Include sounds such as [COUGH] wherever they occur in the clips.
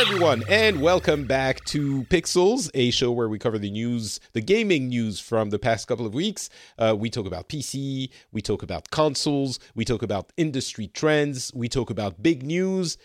Everyone, and welcome back to Pixels, a show where we cover the news, the gaming news from the past couple of weeks. Uh, we talk about PC, we talk about consoles, we talk about industry trends, we talk about big news,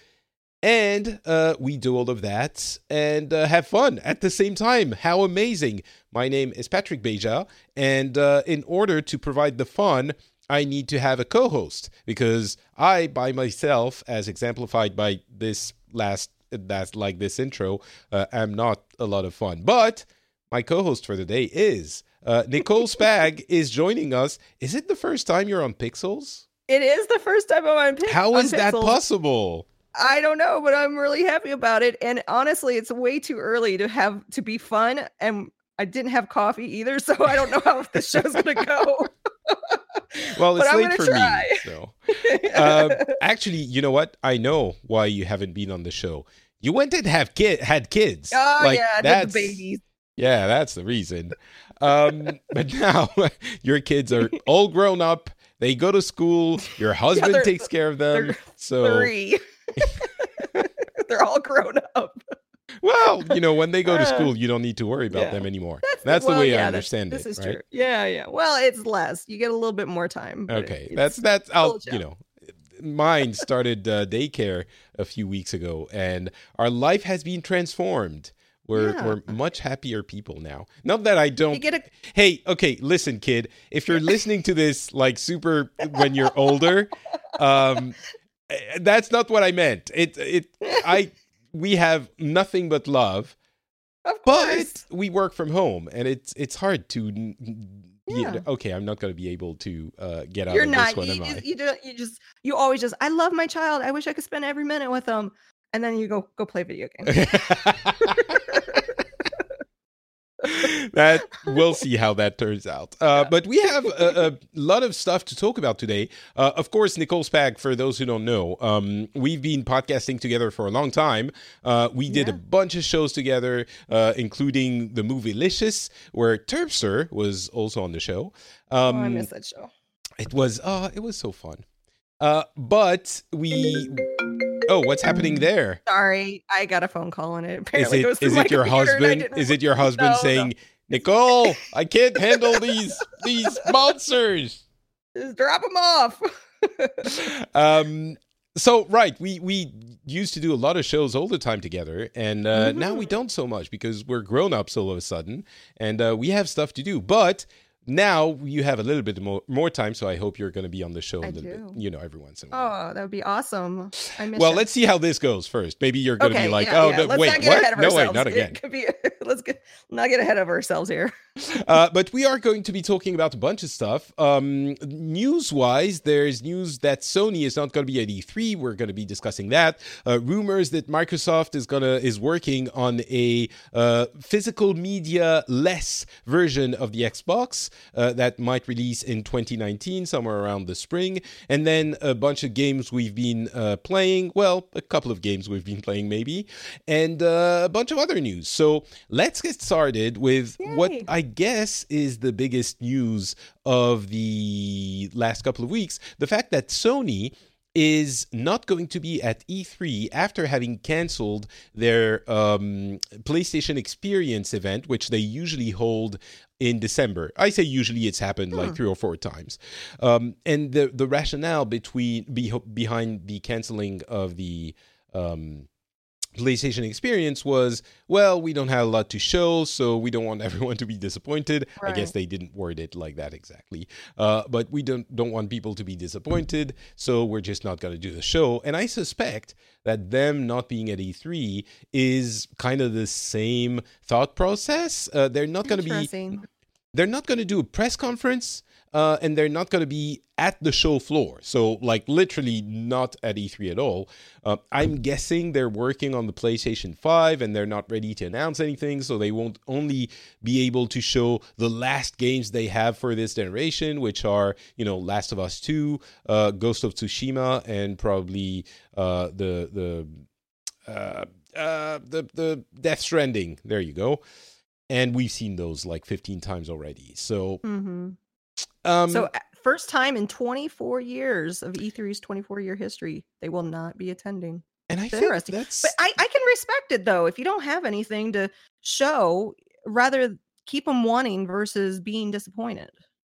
and uh, we do all of that and uh, have fun at the same time. How amazing! My name is Patrick Beja, and uh, in order to provide the fun, I need to have a co host because I, by myself, as exemplified by this last that's like this intro uh, am not a lot of fun. But my co-host for the day is uh, Nicole [LAUGHS] Spag is joining us. Is it the first time you're on Pixels? It is the first time I'm on Pixels. How is that possible? I don't know, but I'm really happy about it. And honestly, it's way too early to have to be fun. And I didn't have coffee either, so I don't know how the show's gonna go. [LAUGHS] well, it's late for try. me. So, um, actually, you know what? I know why you haven't been on the show. You went and have kid had kids. oh Like, yeah, that's the babies. Yeah, that's the reason. Um, [LAUGHS] but now [LAUGHS] your kids are all grown up. They go to school. Your husband they're- takes care of them. they're So, Three. [LAUGHS] They're all grown up. well, you know, when they go to Uh, school, you don't need to worry about yeah. them anymore. That's, That's the well, way yeah, I understand this is right? true. Yeah, yeah. Well, it's less. You get a little bit more time. Okay, that's that's I'll you know, mine started uh, daycare a few weeks ago, and our life has been transformed. We're Yeah. we're much happier people now. Not that I don't. A hey, okay, listen, kid. If you're listening to this like super when you're older, um, eh, that's not what I meant. It it I we have nothing but love, of but course. we work from home, and it's it's hard to. N- n- you Yeah. okay, I'm not going to be able to uh, get out You're of not. this one, You, am I? just, you just you just you always just I love my child. I wish I could spend every minute with them. And then you go go play video games. [LAUGHS] [LAUGHS] that we'll see how that turns out. Uh, but we have a, a lot of stuff to talk about today. Uh, of course, Nicole Spag. For those who don't know, um, we've been podcasting together for a long time. Uh, we did a bunch of shows together, uh, including the movie Licious, where Terpster was also on the show. oh, Um, I miss that show. it was uh, it was so fun. Uh, but we. [LAUGHS] Oh, what's happening there? Sorry, I got a phone call and it [LAUGHS] Is apparently it goes is it your computer and I husband? Is it your husband no. saying, [LAUGHS] Nicole, [LAUGHS] I can't handle these these monsters? Just drop them off. Um so right, we we used to do a lot of shows all the time together, and uh, now we Mhm. don't so much because we're grown ups all of a sudden, and uh, we have stuff to do. But now you have a little bit more more time, so I hope you're going to be on the show a I little do. bit, you know, every once in a while. oh, that would be awesome. I miss well, ya. let's see how this goes first. Maybe you're going to okay, be like, yeah, "Oh, yeah. no, wait, what? ahead of no, wait, not again." be, [LAUGHS] let's get not get ahead of ourselves here. [LAUGHS] uh, but we are going to be talking about a bunch of stuff. Um, news wise, there's news that Sony is not going to be at E3. We're going to be discussing that. Uh, rumors that Microsoft is gonna is working on a uh, physical media less version of the Xbox uh, that might release in 2019, somewhere around the spring. And then a bunch of games we've been uh, playing. Well, a couple of games we've been playing, maybe, and uh, a bunch of other news. So let's get started with what I guess is the biggest news of the last couple of weeks the fact that Sony is not going to be at E3 after having canceled their um, PlayStation Experience event, which they usually hold in December. I say usually it's happened like three or four times. Um, and the, the rationale between be, behind the canceling of the um, PlayStation experience was, well, we don't have a lot to show, so we don't want [LAUGHS] everyone to be disappointed. Right. I guess they didn't word it like that exactly, uh, but we don't don't want people to be disappointed, so we're just not going to do the show. And I suspect that them not being at E3 is kind of the same thought process. Uh, they're not going to be. They're not going to do a press conference uh, and they're not going to be at the show floor. So, like, literally not at E3 at all. Uh, I'm guessing they're working on the PlayStation 5 and they're not ready to announce anything. So, they won't only be able to show the last games they have for this generation, which are, you know, Last of Us 2, uh, Ghost of Tsushima, and probably uh, the, the, uh, uh, the, the Death Stranding. There you go. And we've seen those like 15 times already. So, mm-hmm um, so first time in 24 years of E3's 24 year history, they will not be attending. And I it's think interesting. that's. But I, I can respect it though. If you don't have anything to show, rather keep them wanting versus being disappointed.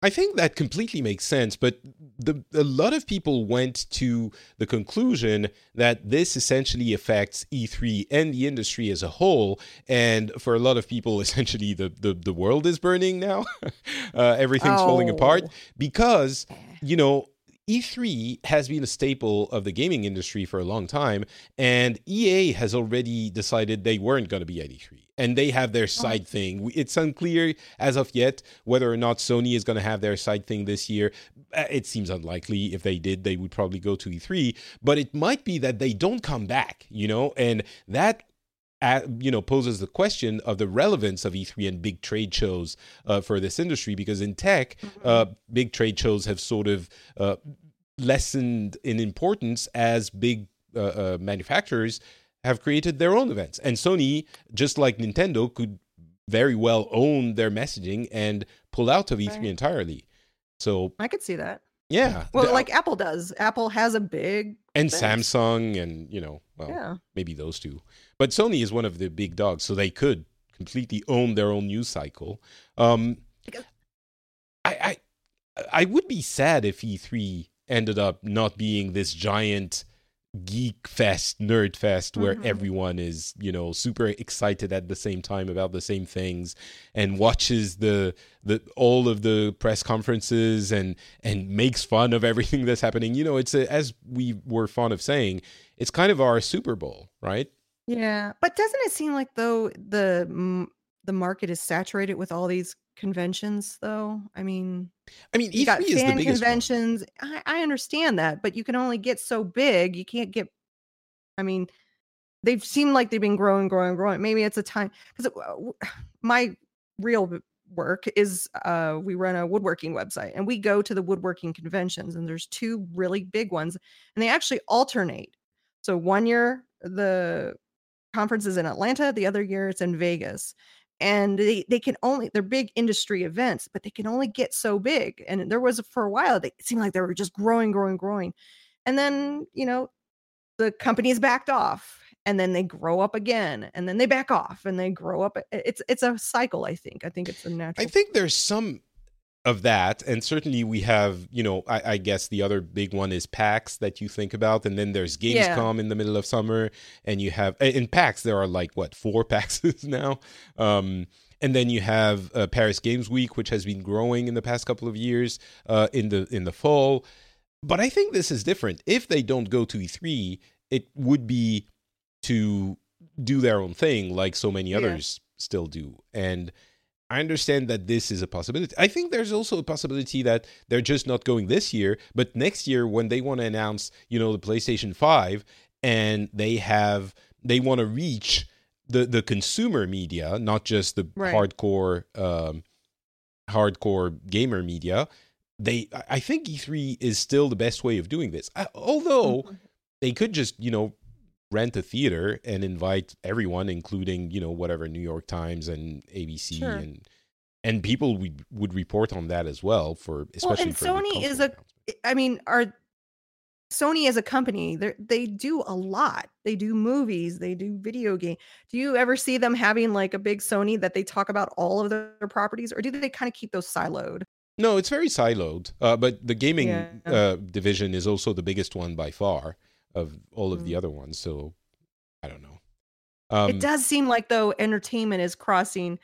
I think that completely makes sense, but the, a lot of people went to the conclusion that this essentially affects E3 and the industry as a whole. And for a lot of people, [LAUGHS] essentially, the, the, the world is burning now. [LAUGHS] uh, everything's oh. falling apart oh. because, you know, E3 has been a staple of the gaming industry for a long time, and EA has already decided they weren't going to be at E3. And they have their oh. side thing. It's unclear as of yet whether or not Sony is going to have their side thing this year. Uh, it seems unlikely. If they did, they would probably go to E3. But it might be that they don't come back, you know, and that you know poses the question of the relevance of E3 and big trade shows uh, for this industry because in tech, mm-hmm. uh, big trade shows have sort of uh, lessened in importance as big uh, uh, manufacturers have created their own events, and Sony, just like Nintendo, could very well own their messaging and pull out of E3 right. entirely. So I could see that. Yeah. Well, like Apple does. Apple has a big and Samsung and you know, well, yeah. maybe those two. But Sony is one of the big dogs, so they could completely own their own news cycle. Um, I, I I would be sad if E3 ended up not being this giant geek fest, nerd fest, where mm-hmm. everyone is, you know, super excited at the same time about the same things and watches the the all of the press conferences and and makes fun of everything that's happening. You know, it's a, as we were fond of saying, it's kind of our Super Bowl, right? Yeah, but doesn't it seem like though the the market is saturated with all these conventions though? I mean, I mean, E3 got fan the biggest conventions. I, I understand that, but you can only get so big. You can't get. I mean, they've seemed like they've been growing, growing, growing. Maybe it's a time because [SIGHS] my real work is uh, we run a woodworking website and we go to the woodworking conventions and there's two really big ones and they actually alternate. So one year the conference is in Atlanta, the other year it's in Vegas. And they, they can only they're big industry events, but they can only get so big. And there was for a while they seemed like they were just growing, growing, growing. And then, you know, the companies backed off and then they grow up again and then they back off and they grow up it's it's a cycle i think i think it's a natural i think there's some of that. And certainly we have you know I, I, guess the other big one is pax that you think about. And then there's gamescom yeah. in the middle of summer. And you have in pax there are like what four [LAUGHS] paxes now? Um, and then you have uh, paris games week which has been growing in the past couple of years uh, in the in the fall. But i think this is different. If they don't go to e3 it would be to do their own thing like so many others yeah. still do. And I understand that this is a possibility. I think there's also a possibility that they're just not going this year, but next year when they want to announce, you know, the PlayStation 5 and they have they want to reach the the consumer media, not just the right. hardcore um hardcore gamer media. They I think E3 is still the best way of doing this. I, although mm-hmm. they could just, you know, rent a theater and invite everyone, including you know whatever New York Times and ABC sure. and and people would would report on that as well for especially well, and Sony is a I mean are Sony as a company they they do a lot. They do movies they do video game. Do you ever see them having like a big Sony that they talk about all of their properties or do they kind of keep those siloed? No it's very siloed uh, but the gaming yeah. uh, division is also the biggest one by far of all of mm-hmm. the other ones. So I don't know. Um, it does seem like though entertainment is crossing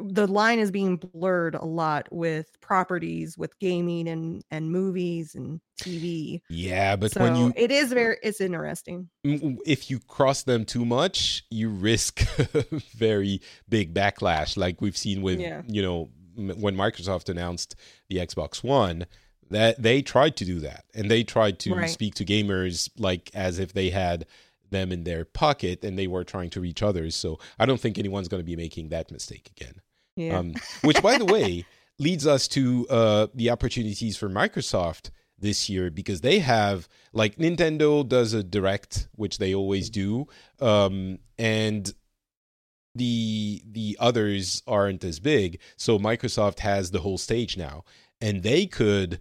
the line is being blurred a lot with properties with gaming and and movies and tv Yeah, but so when you it is very it's interesting if you cross them too much, you risk [LAUGHS] very big backlash, like we've seen with Yeah. you know m- when Microsoft announced the Xbox One. That they tried to do that, and they tried to Right. speak to gamers like as if they had them in their pocket, and they were trying to reach others. So I don't think anyone's going to be making that mistake again. yeah Um, which, by the way, [LAUGHS] leads us to uh, the opportunities for Microsoft this year because they have, like, Nintendo does a direct, which they always do, um, and the the others aren't as big. So Microsoft has the whole stage now, and they could.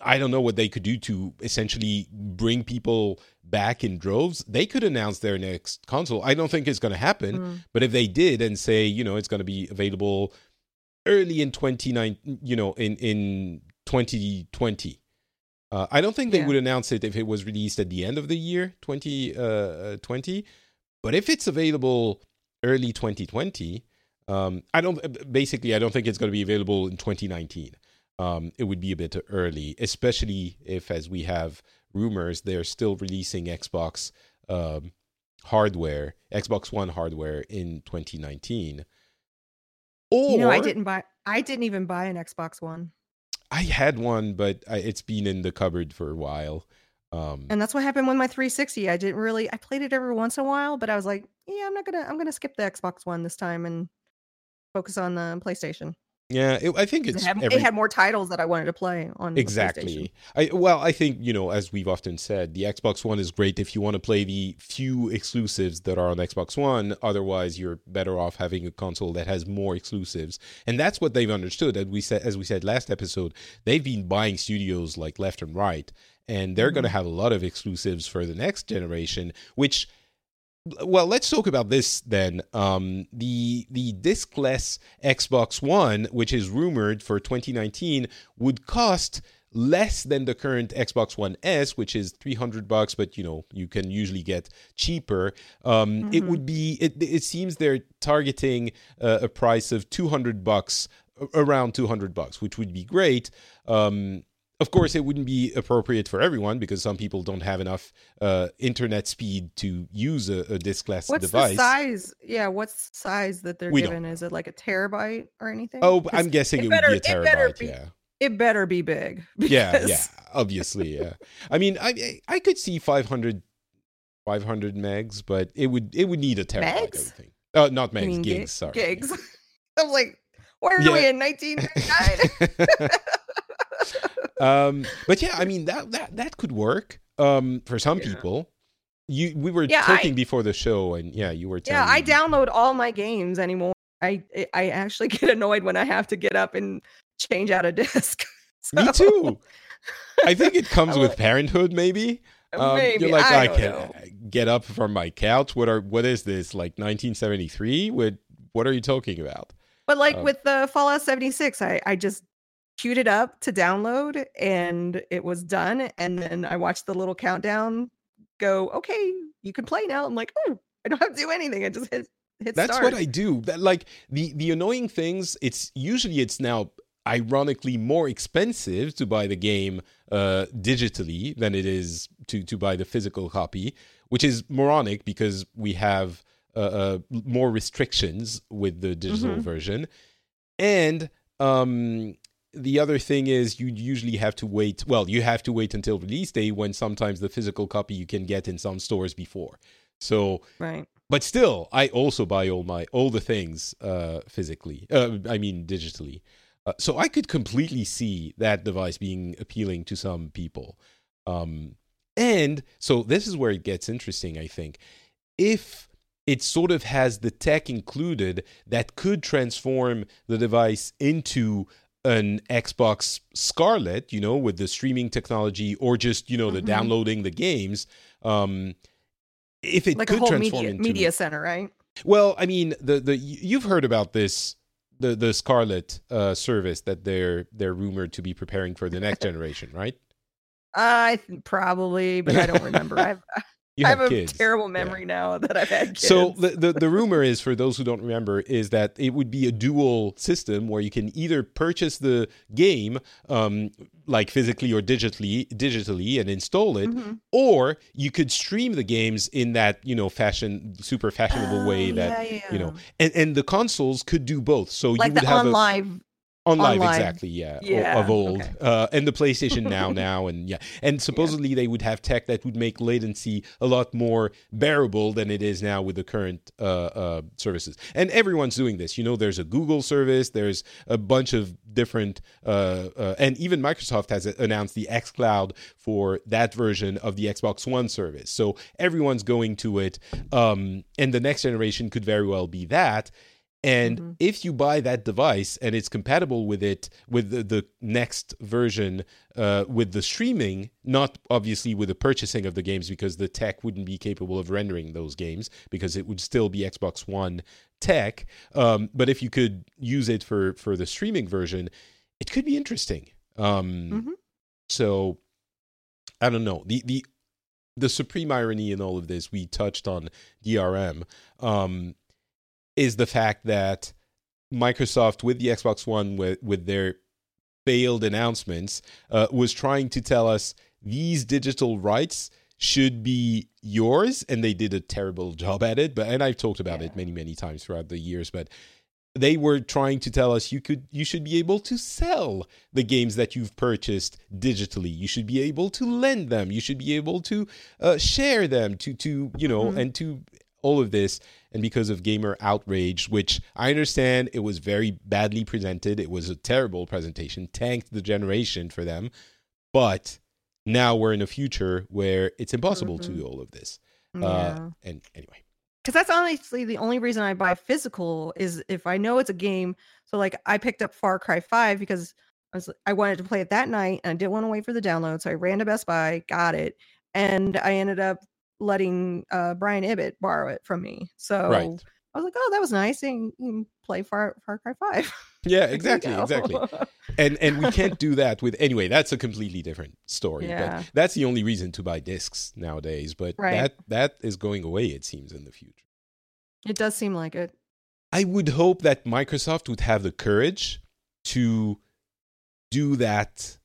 I don't know what they could do to essentially bring people back in droves. They could announce their next console. I don't think it's going to happen, Mm. but if they did and say, you know, it's going to be available early in 29, you know, in in 2020. Uh, I don't think they Yeah. would announce it if it was released at the end of the year 2020, but if it's available early 2020, um, I don't basically I don't think it's going to be available in 2019. Um, it would be a bit early, especially if, as we have rumors, they're still releasing Xbox um, hardware, Xbox One hardware in 2019. Or you know i didn't buy i didn't even buy an xbox one I had one, but I, it's been in the cupboard for a while. Um, and that's what happened with my 360 i didn't really i played it every once in a while but i was like yeah i'm not gonna i'm gonna skip the xbox one this time and focus on the playstation yeah, it, I think it it's had, every, it had more titles that i wanted to play on exactly. I well, I think you know, as we've often said, the Xbox One is great if you want to play the few exclusives that are on Xbox One. Otherwise, you're better off having a console that has more exclusives, and that's what they've understood. As we said, as we said last episode, they've been buying studios like left and right, and they're going to mm-hmm. have a lot of exclusives for the next generation, which well let's talk about this then. Um the the diskless xbox one which is rumored for 2019 would cost less than the current xbox one s which is 300 bucks but you know you can usually get cheaper. Um it Mhm. would be it, it seems they're targeting uh, a price of 200 bucks around 200 bucks which would be great. Um of course, it wouldn't be appropriate for everyone because some people don't have enough uh, internet speed to use a, a diskless What's device. the size? Yeah, what's size that they're We don't given? Is it like a terabyte or anything? Oh, I'm guessing it it, better- would be a terabyte. be- yeah, it better be big. [LAUGHS] yeah, because- yeah. Obviously, yeah. I mean, I I could see 500, 500 megs, but it would it would need a terabyte. I would Megs? think. Uh, not I megs, mean, gigs. gi- sorry, gigs. [LAUGHS] I'm like, where are Yeah. we in 1999? [LAUGHS] [LAUGHS] um, but yeah, I mean that that that could work. Um, for some Yeah. people. You we were Yeah, I- talking before the show, and yeah, you were. yeah, I download all my games anymore. I I actually [LAUGHS] get annoyed when I have to get up and change out a [LAUGHS] disc. Me too. I think it comes with parenthood, maybe. Um, Maybe You're like, I, I, can know. get up from my couch. What are what is this like 1973? What what are you talking about? But like Um, with the Fallout 76, I I just queued it up to download and it was done. And then I watched the little countdown go, okay, you can play now. I'm like, oh, I don't have to do anything. I just hit hit That's start. what I do. That like the the annoying things. It's usually it's now ironically more expensive to buy the game uh, digitally than it is to to buy the physical copy, which is moronic because we have uh, uh, more restrictions with the digital Mhm. version, and um, the other thing is you usually have to wait. Well, you have to wait until release day when sometimes the physical copy you can get in some stores before. So right. but still i also buy all my all the things uh physically uh, i mean digitally uh, so i could completely see that device being appealing to some people um and so this is where it gets interesting i think if it sort of has the tech included that could transform the device into an Xbox Scarlett, you know, with the streaming technology or just, you know, the Mhm. downloading the games. Um, if it Like could transform media into media center, right? well, I mean, the the you've heard about this the the Scarlett uh, service that they're they're rumored to be preparing for the next [LAUGHS] generation, right? I probably, but I don't remember. [LAUGHS] I've you I have, have a kids. terrible Yeah. memory now that I've had kids. So the, the the rumor is, for those who don't remember, is that it would be a dual system where you can either purchase the game, um, like physically or digitally, digitally, and install it, Mhm. or you could stream the games in that you know fashion, super fashionable way Oh, that yeah, you know, and and the consoles could do both. So like you would have a, live. On live, OnLive. exactly, yeah, o- of old, okay. uh, and the PlayStation Now, [LAUGHS] now, and yeah, and supposedly they would have tech that would make latency a lot more bearable than it is now with the current uh, uh, services. And everyone's doing this. You know, there's a Google service, there's a bunch of different, uh, uh, and even Microsoft has announced the xCloud for that version of the Xbox One service. So everyone's going to it, um, and the next generation could very well be that. And Mhm. if you buy that device and it's compatible with it, with the, the next version, uh, with the streaming, not obviously with the purchasing of the games, because the tech wouldn't be capable of rendering those games, because it would still be Xbox One tech. Um, but if you could use it for for the streaming version, it could be interesting. Um, Mhm. So I don't know the the the supreme irony in all of this. We touched on DRM. Um, is the fact that Microsoft with the Xbox One with, with their failed announcements uh, was trying to tell us these digital rights should be yours and they did a terrible [LAUGHS] job at it but and I've talked about it many many times throughout the years but they were trying to tell us you could you should be able to sell the games that you've purchased digitally. You should be able to lend them. You should be able to uh, share them to to you know Mhm. and to all of this and because of gamer outrage which i understand it was very badly presented it was a terrible presentation tanked the generation for them but now we're in a future where it's impossible to Mhm. do all of this Yeah. uh, and anyway because that's honestly the only reason I buy physical is if I know it's a game. So like I picked up Far Cry Five because I was I wanted to play it that night and I didn't want to wait for the download, so I ran to Best Buy, got it, and I ended up letting uh, Brian Ibbott borrow it from me. So right I was like, oh, that was nice. And you can play Far Far Cry Five. [LAUGHS] yeah exactly exactly [LAUGHS] and and we can't do that with anyway that's a completely different story Yeah. but that's the only reason to buy discs nowadays but Right. that that is going away it seems in the future it does seem like it. I would hope that Microsoft would have the courage to do that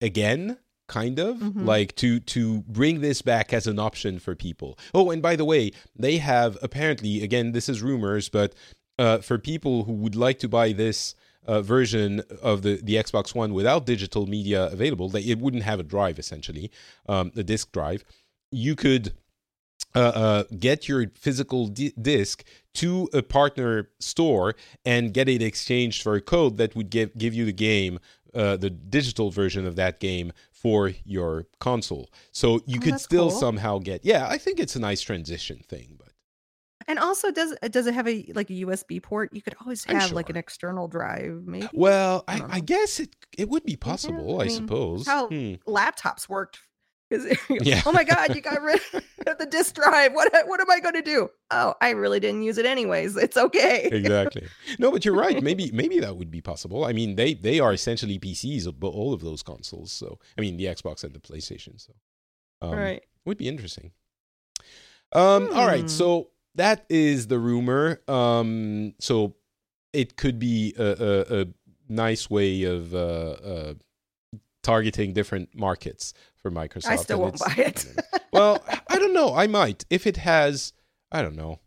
again kind of Mhm. like to to bring this back as an option for people oh and by the way they have apparently again this is rumors but uh, for people who would like to buy this uh, version of the, the Xbox One without digital media available, they, it wouldn't have a drive essentially, um, a disk drive. You could uh, uh, get your physical di- disc to a partner store and get it exchanged for a code that would give give you the game, uh, the digital version of that game for your console. So you Oh, could still cool. somehow get. Yeah, I think it's a nice transition thing, but And also, does does it have a like a USB port? You could always have like an external drive, maybe. well, I, don't I guess it it would be possible. I I, mean, suppose. how- Hmm. laptops worked. [LAUGHS] Yeah. oh my god, you got [LAUGHS] rid of the disk drive. What what am I going to do? Oh, I really didn't use it anyways. It's okay. exactly. No, but you're right. [LAUGHS] Maybe maybe that would be possible. I mean, they they are essentially PCs, but all of those consoles. So I mean, the Xbox and the PlayStation. So um, right. would be interesting. Um. All right. Hmm. So that is the rumor. Um. So it could be a a, a nice way of uh, uh targeting different markets for Microsoft. I still won't buy it. [LAUGHS] well, I don't know. I might if it has. I don't know.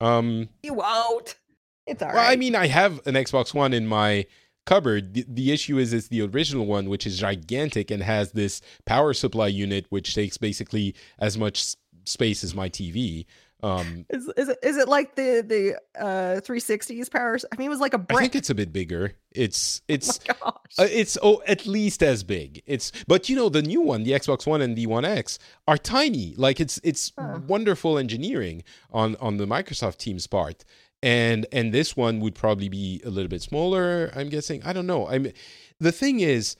Um. you won't. It's all right. Well, I mean, I have an Xbox One in my cupboard. The, the issue is it's the original one, which is gigantic and has this power supply unit, which takes basically as much space as my TV. Um, is, is it is it like the the uh 360s powers? I mean, it was like a I brick. think it's a bit bigger. It's [LAUGHS] it's oh gosh. Uh, it's oh at least as big. It's but you know the new one, the Xbox One and the One X are tiny. Like it's it's Huh. wonderful engineering on on the Microsoft team's part. And and this one would probably be a little bit smaller, I'm guessing. I don't know. I'm the thing is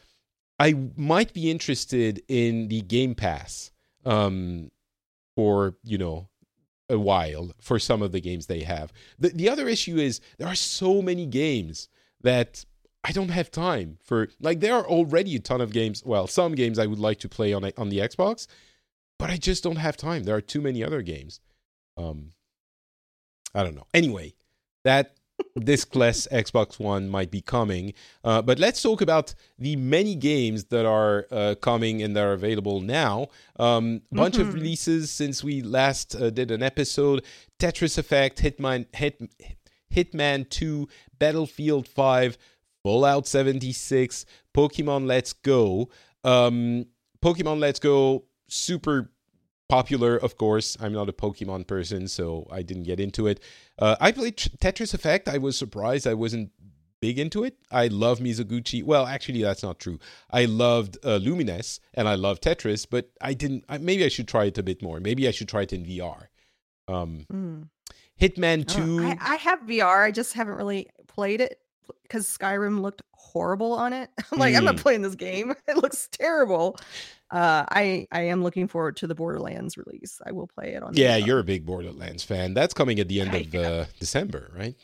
I might be interested in the Game Pass um for, you know, a while for some of the games they have. The the other issue is there are so many games that I don't have time for like there are already a ton of games, well, some games I would like to play on on the Xbox, but I just don't have time. There are too many other games. Um, I don't know. Anyway, that diskless Xbox One might be coming. Uh, but let's talk about the many games that are uh, coming and that are available now. Um, a bunch Mm-hmm. of releases since we last uh, did an episode Tetris Effect, Hitman, Hit, Hitman 2, Battlefield 5, Fallout 76, Pokemon Let's Go. Um, Pokemon Let's Go, super popular, of course. I'm not a Pokemon person, so I didn't get into it. Uh, I played Tetris Effect. I was surprised I wasn't big into it. I love Mizuguchi. Well, actually, that's not true. I loved uh, Lumines and I love Tetris, but I didn't. I, maybe I should try it a bit more. Maybe I should try it in VR. Um, Mm. Hitman don't- 2. I, I have VR. I just haven't really played it because Skyrim looked horrible on it. [LAUGHS] I'm like, I'm not Mm. playing this game. [LAUGHS] It looks terrible. Uh, I I am looking forward to the Borderlands release. I will play it on. yeah, you're a big Borderlands fan. That's coming at the end of uh, December, right?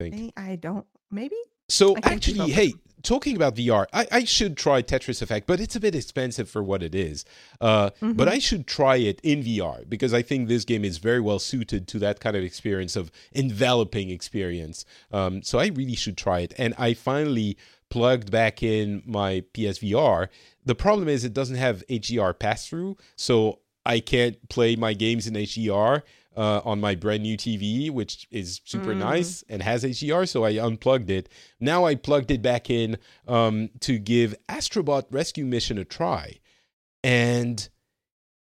I think. I don't. Maybe. So I can't keep actually, hey, talking about VR, I, I should try Tetris Effect, but it's a bit expensive for what it is. Uh, But Mhm. I should try it in VR because I think this game is very well suited to that kind of experience of enveloping experience. Um, so I really should try it. And I finally plugged back in my PSVR. The problem is it doesn't have HDR pass through, so I can't play my games in HDR uh, on my brand new TV, which is super Mm. nice and has HDR. So I unplugged it. Now I plugged it back in um, to give Astrobot Rescue Mission a try, and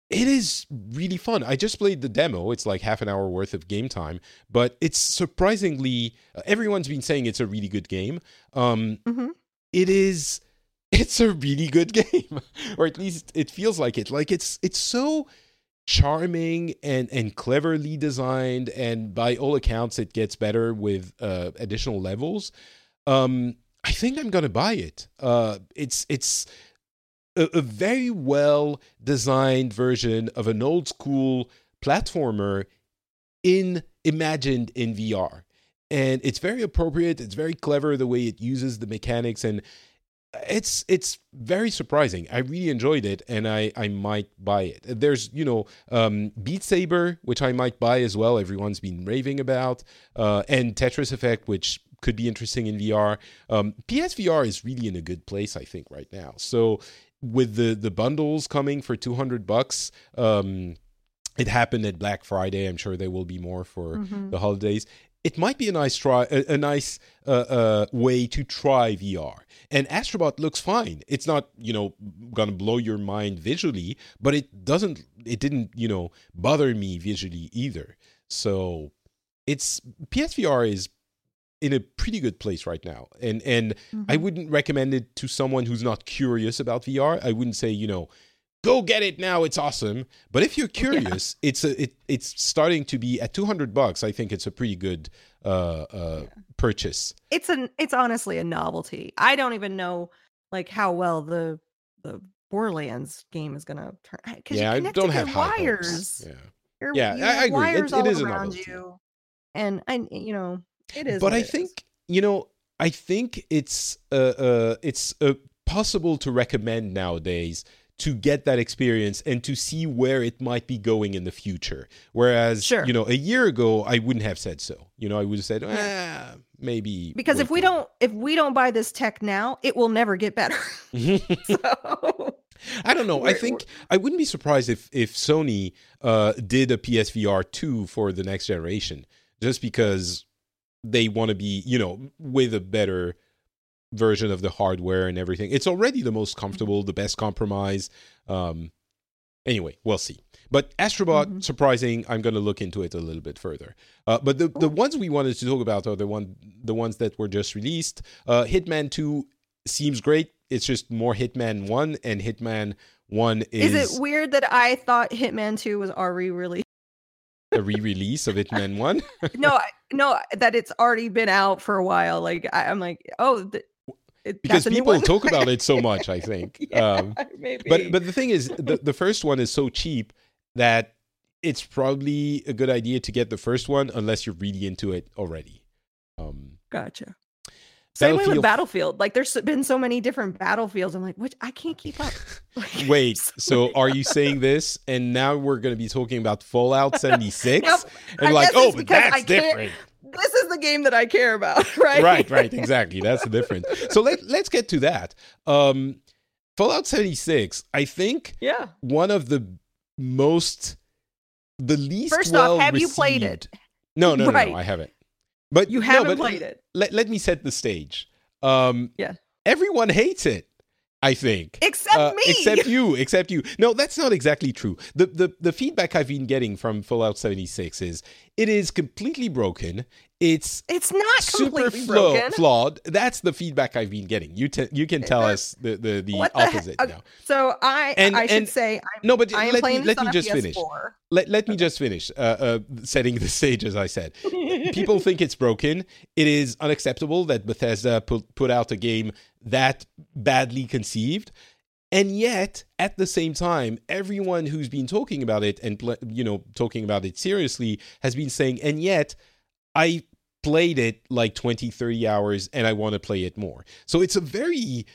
it is really fun. I just played the demo. It's like half an hour worth of game time, but it's surprisingly. Uh, everyone's been saying it's a really good game. Um, Mhm. it is. [LAUGHS] It's a really good [LAUGHS] game, or at least it feels like it. Like it's it's so charming and and cleverly designed, and by all accounts, it gets better with uh, additional levels. Um, I think I'm gonna buy it. Uh, it's it's a, a very well designed version of an old school platformer in imagined in VR. And it's very appropriate, it's very clever the way it uses the mechanics and it's it's very surprising. I really enjoyed it and I I might buy it. There's, you know, um Beat Saber which I might buy as well. Everyone's been raving about uh and Tetris Effect which could be interesting in VR. Um PSVR is really in a good place I think right now. So with the the bundles coming for 200 bucks um it happened at black friday i'm sure there will be more for Mhm. the holidays it might be a nice try a, a nice uh, uh, way to try vr and astrobot looks fine it's not you know gonna blow your mind visually but it doesn't it didn't you know bother me visually either so it's psvr is in a pretty good place right now and and I Mhm. wouldn't recommend it to someone who's not curious about VR. I wouldn't say, you know, go get it now, it's awesome. But if you're curious, it's a it it's starting to be at 200 bucks. I think it's a pretty good uh uh purchase. It's an. It's honestly a novelty. I don't even know like how well the the Borderlands game is gonna turn. Because Yeah, you I don't have your high hopes. wires. Yeah. Your- Yeah, you I- I agree. It- Wires it all is a novelty. you, and I, you know, it is. but I it is. think you know, I think it's uh, uh it's uh, possible to recommend nowadays to get that experience and to see where it might be going in the future. Whereas, Sure. you know, a year ago I wouldn't have said so. You know, I would have said, ah, maybe because if we don't if we don't buy this tech now, it will never get better. [LAUGHS] so I don't know. I think I wouldn't be surprised if if Sony uh, did a PSVR two for the next generation, just because they want to be, you know, with a better version of the hardware and everything. It's already the most comfortable, the best compromise. Um, anyway, we'll see. But Astrobot, Mhm. surprising. I'm going to look into it a little bit further. Uh, but the, the ones we wanted to talk about are the one the ones that were just released. Uh, Hitman Two seems great. It's just more Hitman One, and Hitman One is, is, it weird that I thought Hitman Two was already really a re-release of Hitman One. [LAUGHS] no no that it's already been out for a while. Like I, I'm like oh th- it, because that's a new people talk about it so [LAUGHS] much. I think. [LAUGHS] yeah, Um, maybe. but but the thing is the, the first one is so cheap that it's probably a good idea to get the first one unless you're really into it already um gotcha. Same way with Battlefield. Like there's been so many different battlefields. I'm like, which I can't keep up. [LAUGHS] Like, Wait, so are you saying this? And now we're going to be talking about Fallout 76? Now, and I like, oh, but that's different. This is the game that I care about, [LAUGHS] right? right, right, exactly. That's the difference. So let, let's get to that. Um, Fallout 76, I think Yeah. one of the most, the least First off, well have you played it? No, no, no, Right. no, I haven't. But You haven't but played it. Let, let me set the stage. Um, Yeah. Everyone hates it, I think. Except Uh, me. Except you. [LAUGHS] Except you. No, that's not exactly true. The, the the feedback I've been getting from Fallout 76 is it is completely broken. It's it's not super flaw- flawed. That's the feedback I've been getting. You you can tell us the the, the What the opposite now. So I And- I should and- say I'm, No, but let me let me just finish. PS4. Let let me just finish. Uh, uh, setting the stage as I said. [LAUGHS] People think it's broken. It is unacceptable that Bethesda put put out a game that badly conceived. And yet, at the same time, everyone who's been talking about it and you know talking about it seriously has been saying, and yet, I played it like 20, 30 hours, and I want to play it more. So it's a very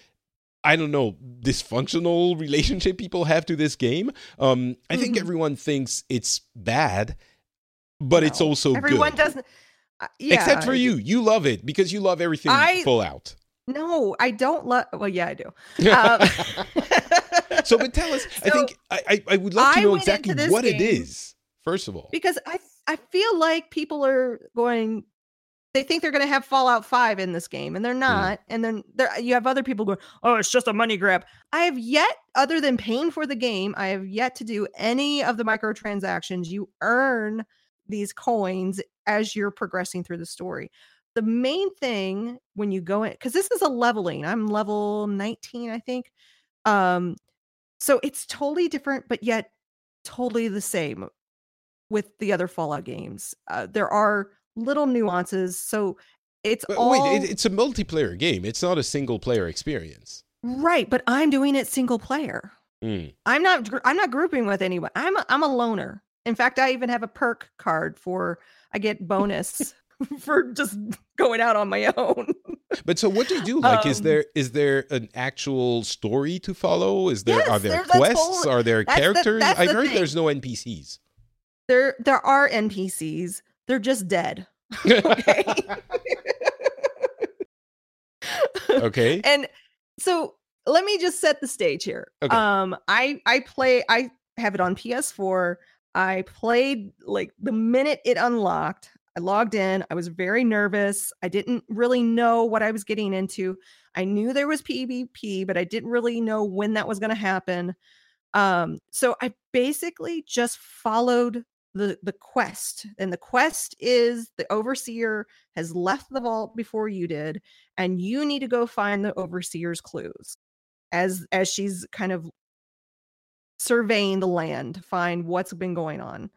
I don't know, dysfunctional [LAUGHS] relationship people have to this game. Um, I think Mhm. everyone thinks it's bad, but it's also Everyone good. doesn't. uh, yeah, Except for you. You love it because you love everything I- Fallout. No, I don't love. Well, yeah, I do. [LAUGHS] Um, so, but tell us, I [LAUGHS] think I, I, I would love to know exactly what it is, first of all. because I I feel like people are going. They think they're going to have Fallout Five in this game, and they're not. And then there you have other people going, "Oh, it's just a money grab." I have yet, other than paying for the game, I have yet to do any of the microtransactions. You earn these coins as you're progressing through the story. The main thing when you go in, because this is a leveling. I'm level 19, I think. Um, so it's totally different, but yet totally the same with the other Fallout games. Uh, there are little nuances, so it's But all wait, it, it's a multiplayer game. It's not a single player experience. right. But I'm doing it single player. Mm. I'm not. I'm not grouping with anyone. I'm. A, I'm a loner. In fact, I even have a perk card for. I get bonus [LAUGHS] [LAUGHS] for just going out on my own. But so, what do you do? Like, is Um, there is there an actual story to follow? Is there are there there- quests? whole- are there that's the- characters? I've the heard thing. there's no NPCs. there. There are NPCs. They're just dead. [LAUGHS] Okay. okay. [LAUGHS] and so let me just set the stage here Okay. um i i play i have it on ps4 i played like the minute it unlocked i logged in i was very nervous i didn't really know what i was getting into i knew there was pvp but i didn't really know when that was going to happen um so i basically just followed the the quest and the quest is the overseer has left the vault before you did and you need to go find the overseer's clues as as she's kind of surveying the land to find what's been going on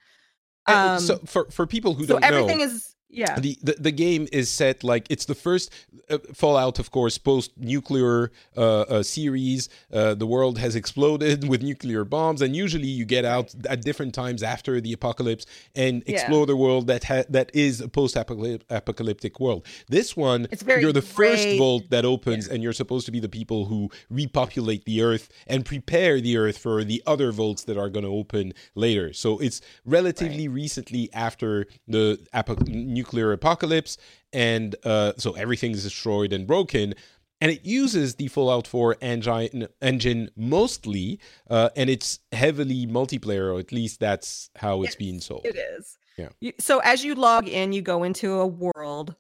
um, so for for people who so don't know. So everything know, is yeah the, the the game is set like it's the first uh, Fallout, of course, post nuclear uh, uh, series. Uh, the world has exploded [LAUGHS] with nuclear bombs, and usually you get out at different times after the apocalypse and Yeah. explore the world that ha- that is a post apocalyptic world. This one, you're the first vault that opens, and you're supposed to be the people who repopulate the Earth and prepare the Earth for the other vaults that are going to open later. So it's relatively recently after the apo- nuclear apocalypse, and uh, so everything's destroyed and broken. And it uses the Fallout 4 engine, engine mostly, uh, and it's heavily multiplayer, or at least that's how it's Yes, being sold. It is. Yeah. So as you log in, you go into a world,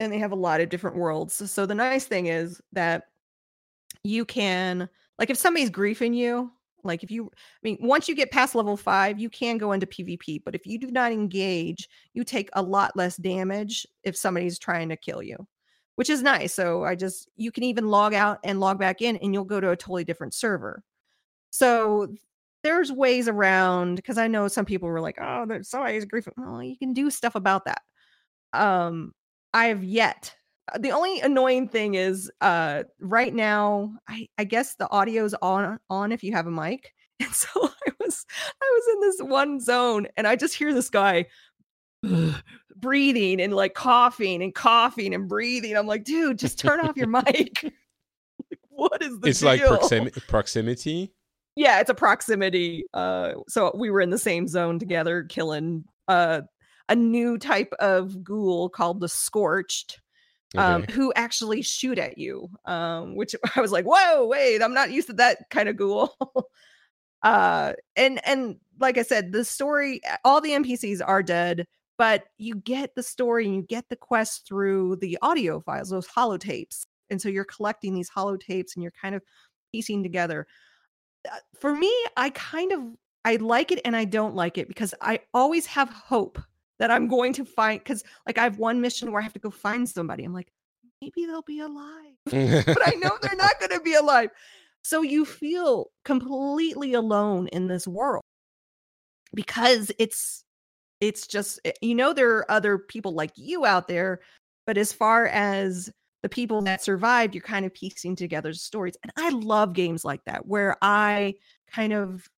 and they have a lot of different worlds. So the nice thing is that you can, like, if somebody's griefing you, like if you, I mean, once you get past level five, you can go into PvP. But if you do not engage, you take a lot less damage if somebody's trying to kill you, which is nice. So I just, you can even log out and log back in, and you'll go to a totally different server. So there's ways around because I know some people were like, "Oh, there's somebody's grief." Well, you can do stuff about that. Um, I have yet. Uh, The only annoying thing is, uh, right now, I I guess the audio's on on if you have a mic, [LAUGHS] and so I was I was in this one zone, and I just hear this guy [SIGHS] breathing and like coughing and coughing and breathing. I'm like, dude, just turn off your [LAUGHS] mic. [LAUGHS] Like, what is the it's deal? like proximi- proximity. yeah, it's a proximity. Uh, so we were in the same zone together, killing uh a new type of ghoul called the Scorched. Um, Okay. who actually shoot at you? Um, which [LAUGHS] I was like, whoa, wait, I'm not used to that kind of ghoul. [LAUGHS] uh, and and like I said, the story, all the NPCs are dead, but you get the story and you get the quest through the audio files, those holotapes. And so you're collecting these holotapes and you're kind of piecing together. Uh, For me, I kind of I like it and I don't like it because I always have hope that I'm going to find because like I have one mission where I have to go find somebody. I'm like, maybe they'll be alive [LAUGHS] but I know they're not going to be alive. So you feel completely alone in this world because it's it's just eh, you know there are other people like you out there, but as far as the people that survived, you're kind of piecing together stories. And I love games like that where I kind of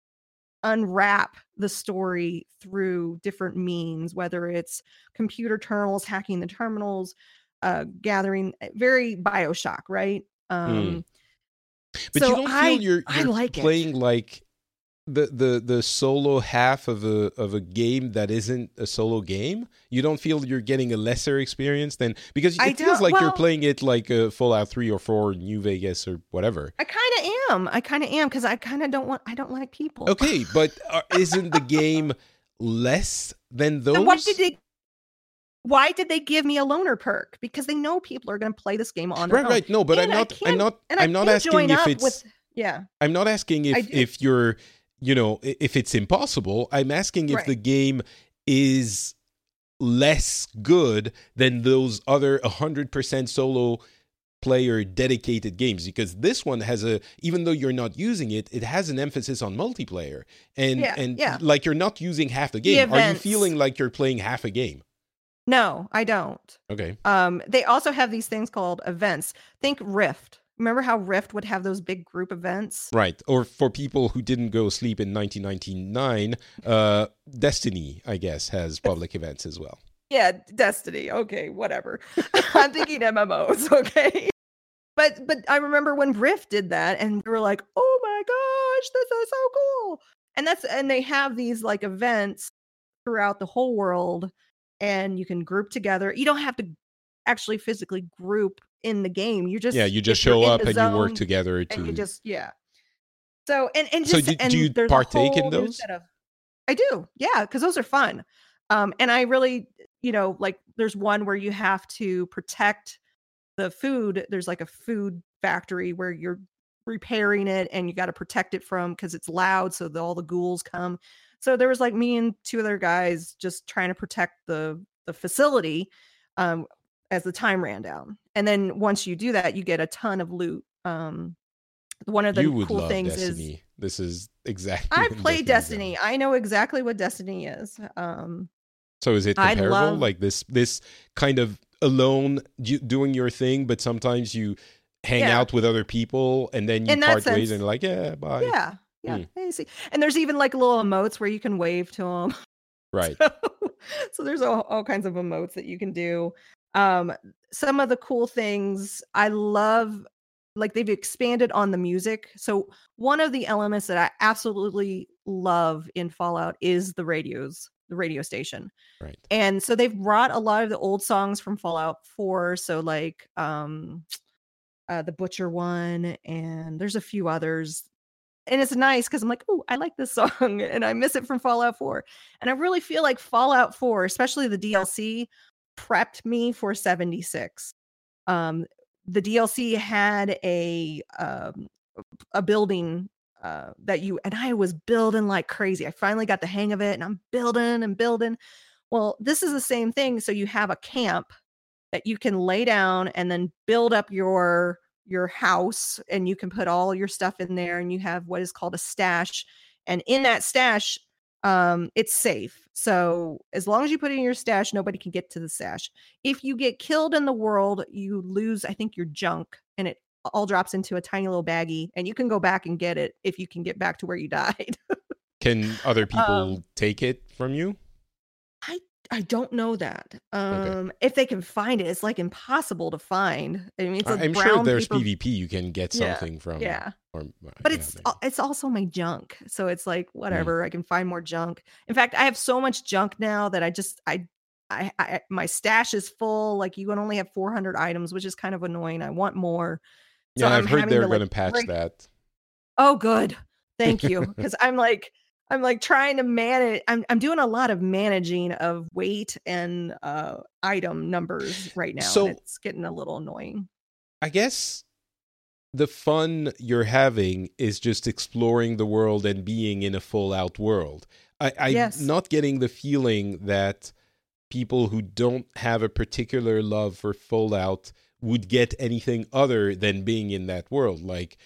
unwrap the story through different means, whether it's computer terminals, hacking the terminals, uh, gathering, eh, very Bioshock, right? Um, But so you don't feel I- you're, you're like it. playing like the, the the solo half of a of a game that isn't a solo game. You don't feel you're getting a lesser experience than because it I feels like you're playing it like a Fallout Three or Four, New Vegas or whatever. I kind am. I kind of am because I kind of don't want. I don't like people. Okay, but uh, isn't the game less than those? Then why did they? Why did they give me a loner perk? Because they know people are going to play this game on their right, own. right. No, but And I'm not. I'm I I'm not asking if it's. with. Yeah. I'm not asking if if you're, you know, if it's impossible. I'm asking if Right. the game is less good than those other 100% solo player dedicated games because this one has a even though you're not using it it has an emphasis on multiplayer and Yeah, and yeah. like you're not using half the The game are you feeling like you're playing half a game No, I don't. okay Um, they also have these things called events. Think Rift. Remember how Rift would have those big group events? Right. Or for people who didn't go sleep in 1999, uh, Destiny, I guess, has public events as well. Yeah, Destiny. Okay, whatever. [LAUGHS] [LAUGHS] I'm thinking MMOs. Okay. But but I remember when Rift did that, and we were like, "Oh my gosh, this is so cool!" And that's and they have these like events throughout the whole world, and you can group together. You don't have to actually physically group in the game. You just yeah, you just show up and you work together and you to. just yeah. So and and So just do- do and you there's a partake in those? of- I do, yeah, because those are fun. Um, and I really, you know, like there's one where you have to protect the food. There's like a food factory where you're repairing it and you got to protect it from because it's loud, so that all the ghouls come. So there was like me and two other guys just trying to protect the the facility um, as the time ran down. And then once you do that, you get a ton of loot. Um, one of the you would cool things [LAUGHS] Destiny. is this is exactly. I play Destiny Destiny. I know exactly what Destiny is. Um, So is it comparable? love- Like this, this kind of alone do- doing your thing, but sometimes you hang Yeah. out with other people and then you In part ways and like, yeah, bye. yeah, yeah. Hmm. And there's even like little emotes where you can wave to them. Right. [LAUGHS] so there's all, all kinds of emotes that you can do. Um, some of the cool things I love, like they've expanded on the music. So one of the elements that I absolutely love in Fallout is the radios, the radio station. Right. and so they've brought a lot of the old songs from fallout 4 so like um uh the butcher one and there's a few others and it's nice because i'm like oh i like this [LAUGHS] song and i miss it from fallout 4 and i really feel like fallout 4 especially the dlc prepped me for 76 um the dlc had a um a building uh, that you and I was building like crazy. I finally got the hang of it and I'm building and building. Well, this is the same thing. So you have a camp that you can lay down and then build up your your house and you can put all your stuff in there and you have what is called a stash and in that stash um it's safe so as long as you put it in your stash nobody can get to the stash if you get killed in the world you lose i think your junk and it all drops into a tiny little baggie and you can go back and get it if you can get back to where you [LAUGHS] died Can other people Um, take it from you? I I don't know that. Um, if they can find it, it's like impossible to find. I mean, it's a I- I'm sure there's paper- PvP you can get Yeah, something from. Yeah, Or, but yeah, it's maybe. it's also my junk, so it's like Mm. whatever. I can find more junk. In fact, I have so much junk now that I just I. I, I my stash is full. Like you can only have 400 items, which is kind of annoying. I want more. So yeah, I'm I've heard they're to, like, going to patch break- that. Oh, good. Thank you. [LAUGHS] Because I'm like, I'm like trying to manage. I'm I'm doing a lot of managing of weight and uh item numbers right now. So- it's getting a little annoying. I guess the fun you're having is just exploring the world and being in a Fallout world. I, I'm Yes. not getting the feeling that people who don't have a particular love for Fallout would get anything other than being in that world. Like,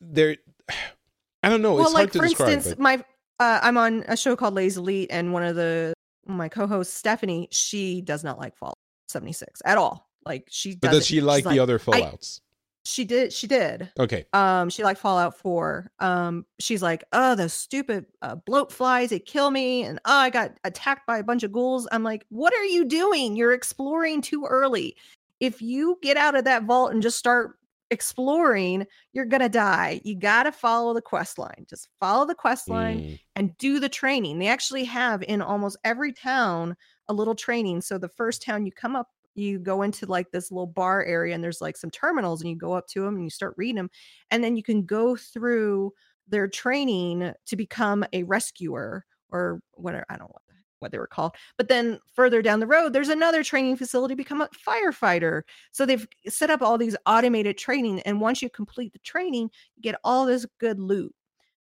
there, [SIGHS] I don't know. well, it's like hard to for describe. instance, but- my uh, I'm on a show called Lays Elite, and one of the my co-hosts, Stephanie, she does not like Fallout 76 at all. Like she but does she she's like the other Fallouts? She did. She did. okay. Um, she liked Fallout 4. Um, she's like, oh, those stupid uh, bloat flies, they kill me, and oh, I got attacked by a bunch of ghouls. I'm like, what are you doing? You're exploring too early. If you get out of that vault and just start exploring, you're gonna die. You gotta follow the quest line. Just follow the quest line Mm, and do the training. They actually have in almost every town a little training. So the first town you come up, you go into like this little bar area and there's like some terminals and you go up to them and you start reading them. And then you can go through their training to become a rescuer or whatever. I don't know what, they were called. But then further down the road, there's another training facility become a firefighter. So they've set up all these automated training. And once you complete the training, you get all this good loot.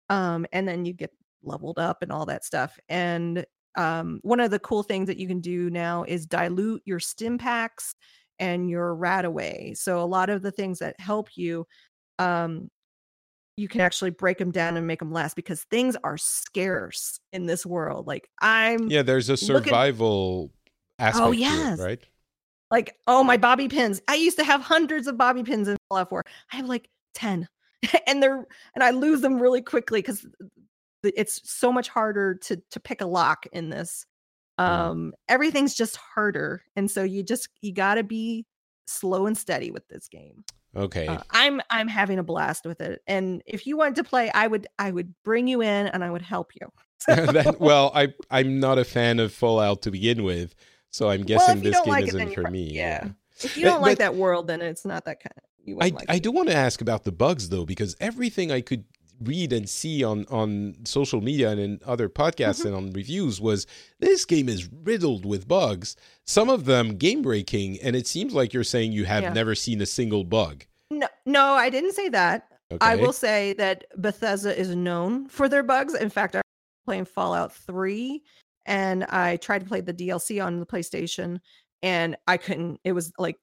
Um, and then you get leveled up and all that stuff. And um, one of the cool things that you can do now is dilute your stim packs and your RadAway. So a lot of the things that help you, um, you can actually break them down and make them last because things are scarce in this world. Like I'm yeah, there's a look at- survival aspect to yes. it, right? like, oh my bobby pins. I used to have hundreds of bobby pins in Fallout 4. I have like 10. [LAUGHS] and they're and I lose them really quickly because it's so much harder to to pick a lock in this. Mm. Um everything's just harder. And so you just you gotta be slow and steady with this game. Okay. Uh, I'm I'm having a blast with it. And if you wanted to play, I would I would bring you in and I would help you. [LAUGHS] that, [LAUGHS] well, I I'm not a fan of Fallout to begin with, so I'm guessing you this game like it, isn't you for me. yeah. If you don't like that world, then it's not that kind of you I like I it. do want to ask about the bugs though, because everything I could read and see on on social media and in other podcasts Mm-hmm. and on reviews was this game is riddled with bugs. Some of them game breaking, and it seems like you're saying you have Yeah. never seen a single bug. No, no, I didn't say that. Okay. I will say that Bethesda is known for their bugs. In fact, I was playing Fallout 3 and I tried to play the DLC on the PlayStation and I couldn't. It was like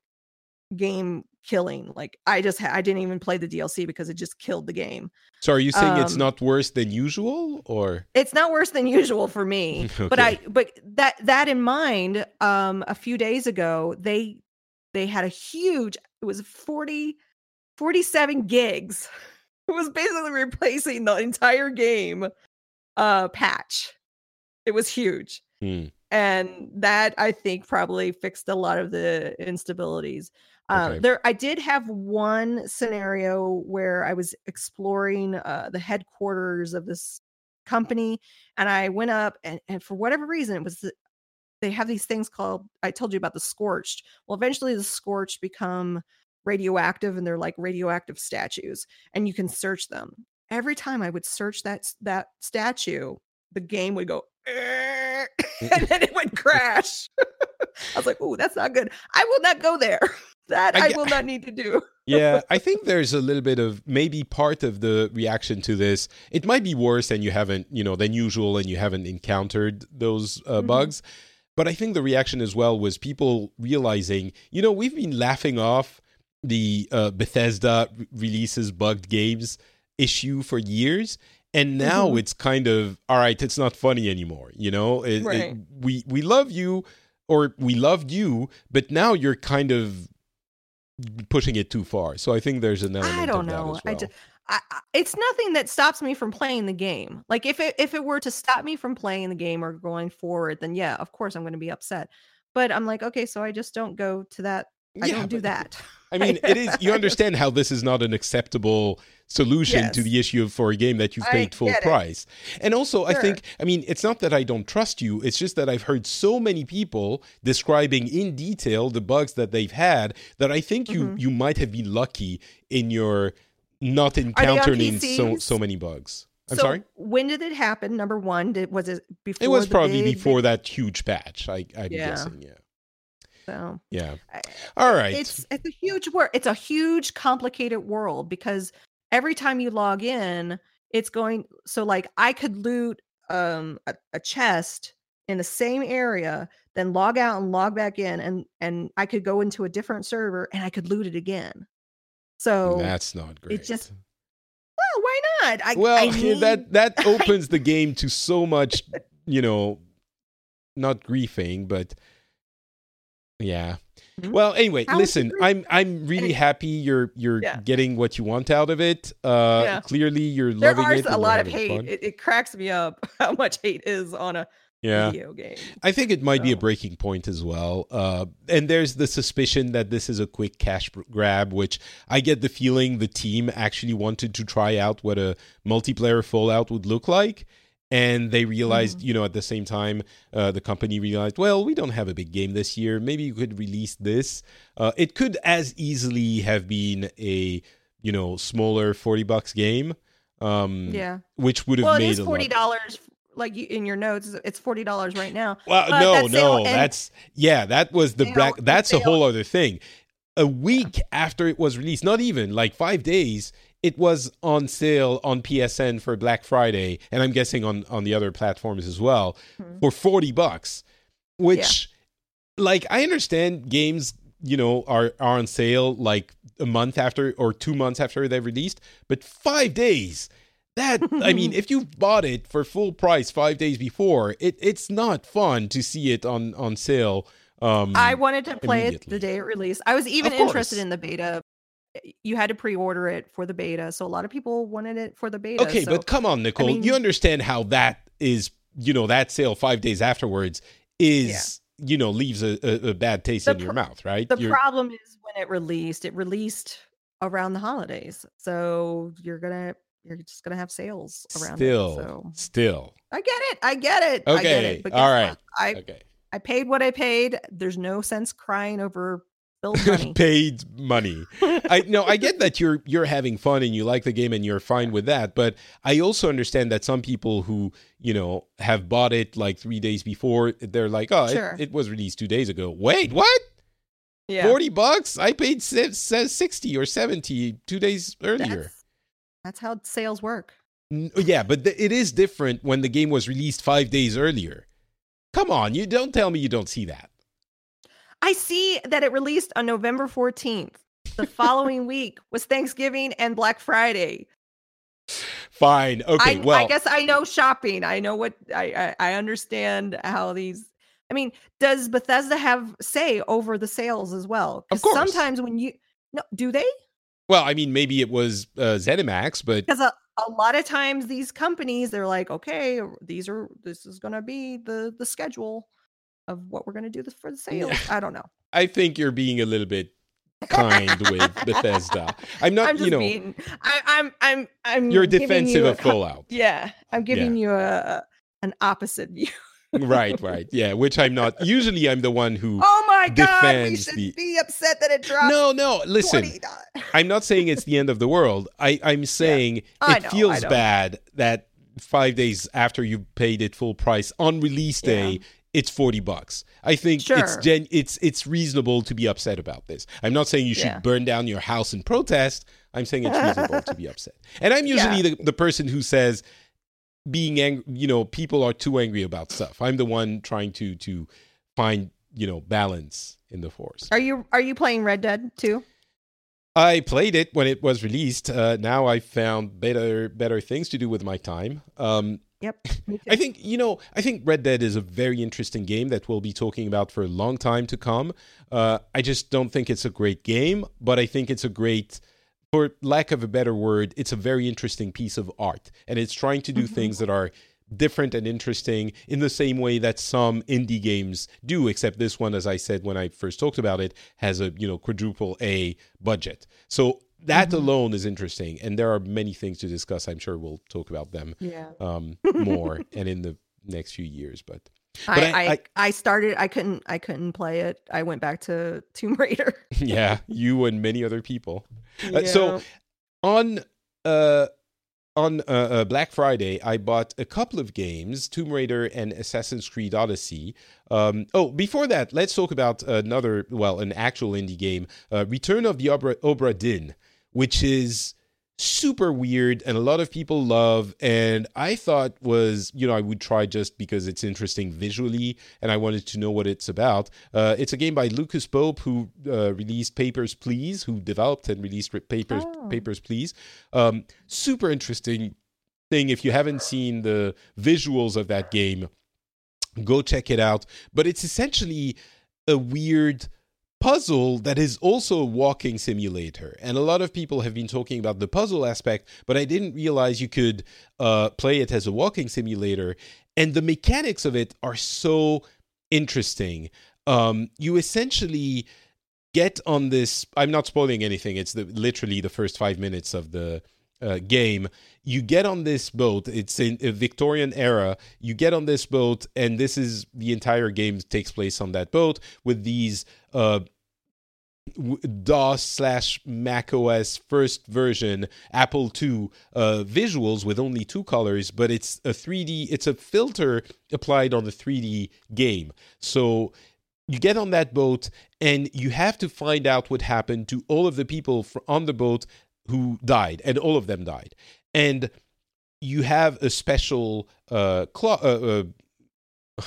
game killing. Like I just ha- I didn't even play the DLC because it just killed the game. So are you saying it's um, not worse than usual, or It's not worse than usual for me. [LAUGHS] But I but that that in mind, um a few days ago, they they had a huge it was 40 47 gigs. [LAUGHS] It was basically replacing the entire game uh patch. It was huge. Hmm. And that I think probably fixed a lot of the instabilities. Uh, Okay. There, I did have one scenario where I was exploring uh, the headquarters of this company, and I went up, and, and for whatever reason, it was the, they have these things called. I told you about the scorched. Well, eventually, the scorched become radioactive, and they're like radioactive statues, and you can search them. Every time I would search that that statue, the game would go. [LAUGHS] And [LAUGHS] then it would crash. [LAUGHS] I was like, "Oh, that's not good. I will not go there. That I I, will not need to do." [LAUGHS] yeah, I think there's a little bit of maybe part of the reaction to this. It might be worse and you haven't, you know, than usual and you haven't encountered those uh, Mhm. bugs. But I think the reaction as well was people realizing, you know, we've been laughing off the uh, Bethesda re- releases bugged games issue for years. And now Mhm. it's kind of all right. It's not funny anymore. You know, It- it- we we love you, or we loved you, but now you're kind of pushing it too far. So I think there's an element I don't know. as I just, I, I- it's nothing that stops me from playing the game. Like if it if it were to stop me from playing the game or going forward, then yeah, of course I'm going to be upset. But I'm like, okay, so I just don't go to that. I Yeah, don't do but- that. I mean, it is. You [LAUGHS] understand how this is not an acceptable solution to the issue of for a game that you've paid full it. price. And also, I think, I mean, it's not that I don't trust you. It's just that I've heard so many people describing in detail the bugs that they've had that I think you Mhm. you might have been lucky in your not encountering so so many bugs. I'm so sorry. when did it happen? Number one, did was it before? It was probably big- before that huge patch. I, I'm Yeah. guessing. Yeah. So Yeah. All right. it's it's a huge work. It's a huge complicated world because every time you log in, it's going. So like I could loot um a, a chest in the same area, then log out and log back in, and and I could go into a different server and I could loot it again. So That's not great. It just- well, why not? I, well, I need- that that [LAUGHS] opens the game to so much, you know, not griefing, but yeah. Mhm. Well, anyway, How listen, I'm I'm really happy you're you're Yeah. getting what you want out of it. Uh Yeah. clearly you're there loving are it. a lot of hate. It, it cracks me up [LAUGHS] how much hate is on a Yeah. video game. I think it might be a breaking point as well. Uh, and there's the suspicion that this is a quick cash grab, which I get the feeling the team actually wanted to try out what a multiplayer Fallout would look like. And they realized, Mm-hmm. you know, at the same time, uh, the company realized, well, we don't have a big game this year. Maybe you could release this. Uh, it could as easily have been a, you know, smaller 40 bucks game. Um, Yeah. Which would have Well, made is a lot- forty dollars. Like in your notes, it's forty dollars right now. Well, But no, that no, that's yeah, that was the black. That's a whole other thing. A week after it was released, not even like five days, it was on sale on PSN for Black Friday, and I'm guessing on on the other platforms as well Mhm. for forty bucks. Which, like, I understand games, you know, are are on sale like a month after or two months after they've released, but five days. That [LAUGHS] I mean, if you bought it for full price five days before, it it's not fun to see it on on sale. Um, I wanted to play it the day it released. I was even interested in the beta. Eh, you had to pre-order it for the beta, so a lot of people wanted it for the beta. okay, so- but come on, Nicole, mean- you understand how that is? You know, that sale five days afterwards is you know leaves a, a, a bad taste The in your pro- mouth, right? the You're- problem is when it released. It released around the holidays, so you're gonna you're just gonna have sales around still, it. So still I get it. I get it. I get Okay, it. All right. what? I okay. I paid what I paid. There's no sense crying over [LAUGHS] money. paid money. I no, I get that you're you're having fun and you like the game and you're fine with that, but I also understand that some people who you know have bought it like three days before, they're like, oh, it- Sure. it, was released two days ago. Wait, what? yeah. Forty bucks? I paid si- si- sixty or seventy two days earlier. That's, that's how sales work. Yeah, but th- it is different when the game was released five days earlier. Come on, you don't tell me you don't see that. I see that it released on November 14th. The following [LAUGHS] week was Thanksgiving and Black Friday. Fine, okay, I, well, I guess I know shopping. I know what I, I I understand how these. I mean, does Bethesda have say over the sales as well? Of course. Sometimes when you no, do they? well, I mean, maybe it was uh, ZeniMax, but Because a, a lot of times these companies they're like, okay, these are this is going to be the the schedule of what we're going to do this for the sales. I don't know. I think you're being a little bit kind with [LAUGHS] Bethesda. I'm not, I'm just you know, being. I, I'm I'm I'm. you're defensive you a of Fallout. Yeah, I'm giving you a, an opposite view. right, [LAUGHS] right. Yeah, which I'm not. Usually I'm the one who. Oh my god, we should the- be upset that it dropped. no, no, listen. $20. I'm not saying it's the end of the world. I, I'm [LAUGHS] saying I it know, feels bad that five days after you paid it full price on release day, Yeah. It's forty bucks. I think it's gen- it's it's reasonable to be upset about this. I'm not saying you should Yeah. burn down your house in protest. I'm saying it's reasonable to be upset. And I'm usually the, the person who says being angry, you know, people are too angry about stuff. I'm the one trying to to find, you know, balance in the force. Are you are you playing Red Dead too? I played it when it was released. Uh, now I found better better things to do with my time. Um, Yep. [LAUGHS] I think you know. I think Red Dead is a very interesting game that we'll be talking about for a long time to come. Uh, I just don't think it's a great game, but I think it's a great for lack of a better word, it's a very interesting piece of art, and it's trying to do Mhm. things that are different and interesting in the same way that some indie games do except this one as i said when i first talked about it has a you know quadruple a budget so that Mhm. alone is interesting and there are many things to discuss i'm sure we'll talk about them Yeah. um, [LAUGHS] more and in the next few years but But I, I- I, I- started I couldn't I couldn't play it. I went back to Tomb Raider. [LAUGHS] yeah you and many other people Uh, so on uh on uh, uh, Black Friday, I bought a couple of games, Tomb Raider and Assassin's Creed Odyssey. Um, oh, before that, let's talk about another, well, an actual indie game, uh, Return of the Obra, Obra Dinn, which is super weird and a lot of people love. And I thought was, you know, I would try just because it's interesting visually and I wanted to know what it's about. Uh, it's a game by Lucas Pope, who uh, released Papers, Please, who developed and released Papers, Oh. Papers, Please. Um, super interesting thing. If you haven't seen the visuals of that game, go check it out. But it's essentially a weird puzzle that is also a walking simulator. And a lot of people have been talking about the puzzle aspect, but I didn't realize you could uh, play it as a walking simulator. And the mechanics of it are so interesting. Um, you essentially get on this. I'm not spoiling anything. It's the, literally the first five minutes of the uh, game. You get on this boat. It's in a Victorian era. You get on this boat, and this is the entire game takes place on that boat with these uh, DOS slash Mac OS first version Apple II uh, visuals with only two colors, but it's a 3D. It's a filter applied on the 3D game. So you get on that boat and you have to find out what happened to all of the people on the boat who died, and all of them died. And you have a special uh, clock. Uh, uh,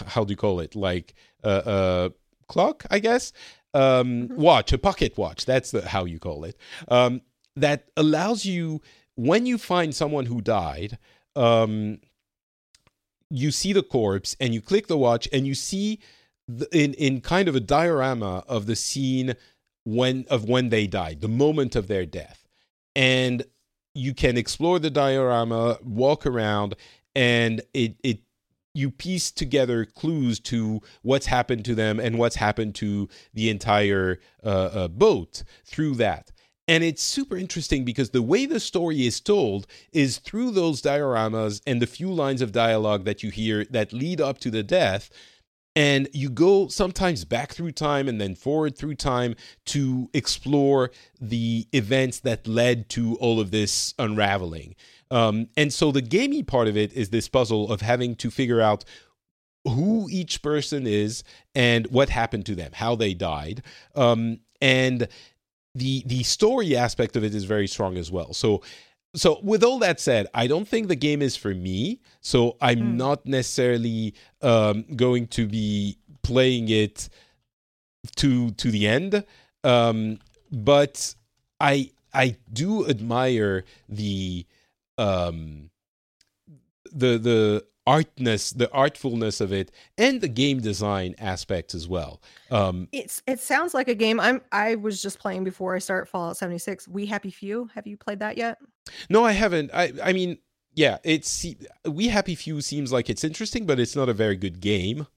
how do you call it? Like uh, uh, clock, I guess. Um, Mhm. Watch, a pocket watch. That's the, how you call it. Um, that allows you when you find someone who died. Um, you see the corpse and you click the watch and you see the, in in kind of a diorama of the scene when of when they died, the moment of their death, and you can explore the diorama, walk around, and it it you piece together clues to what's happened to them and what's happened to the entire uh, uh, boat through that. And it's super interesting because the way the story is told is through those dioramas and the few lines of dialogue that you hear that lead up to the death. And you go sometimes back through time and then forward through time to explore the events that led to all of this unraveling. Um, and so the gamey part of it is this puzzle of having to figure out who each person is and what happened to them, how they died. Um, and the the story aspect of it is very strong as well. So so with all that said, I don't think the game is for me. So I'm Hmm. not necessarily um, going to be playing it to to the end. Um, but I I do admire the um the the artness the artfulness of it and the game design aspect as well um It's it sounds like a game. I'm I was just playing before I start Fallout 76. We Happy Few. Have you played that yet? No i haven't i i mean yeah it's we happy few seems like it's interesting but it's not a very good game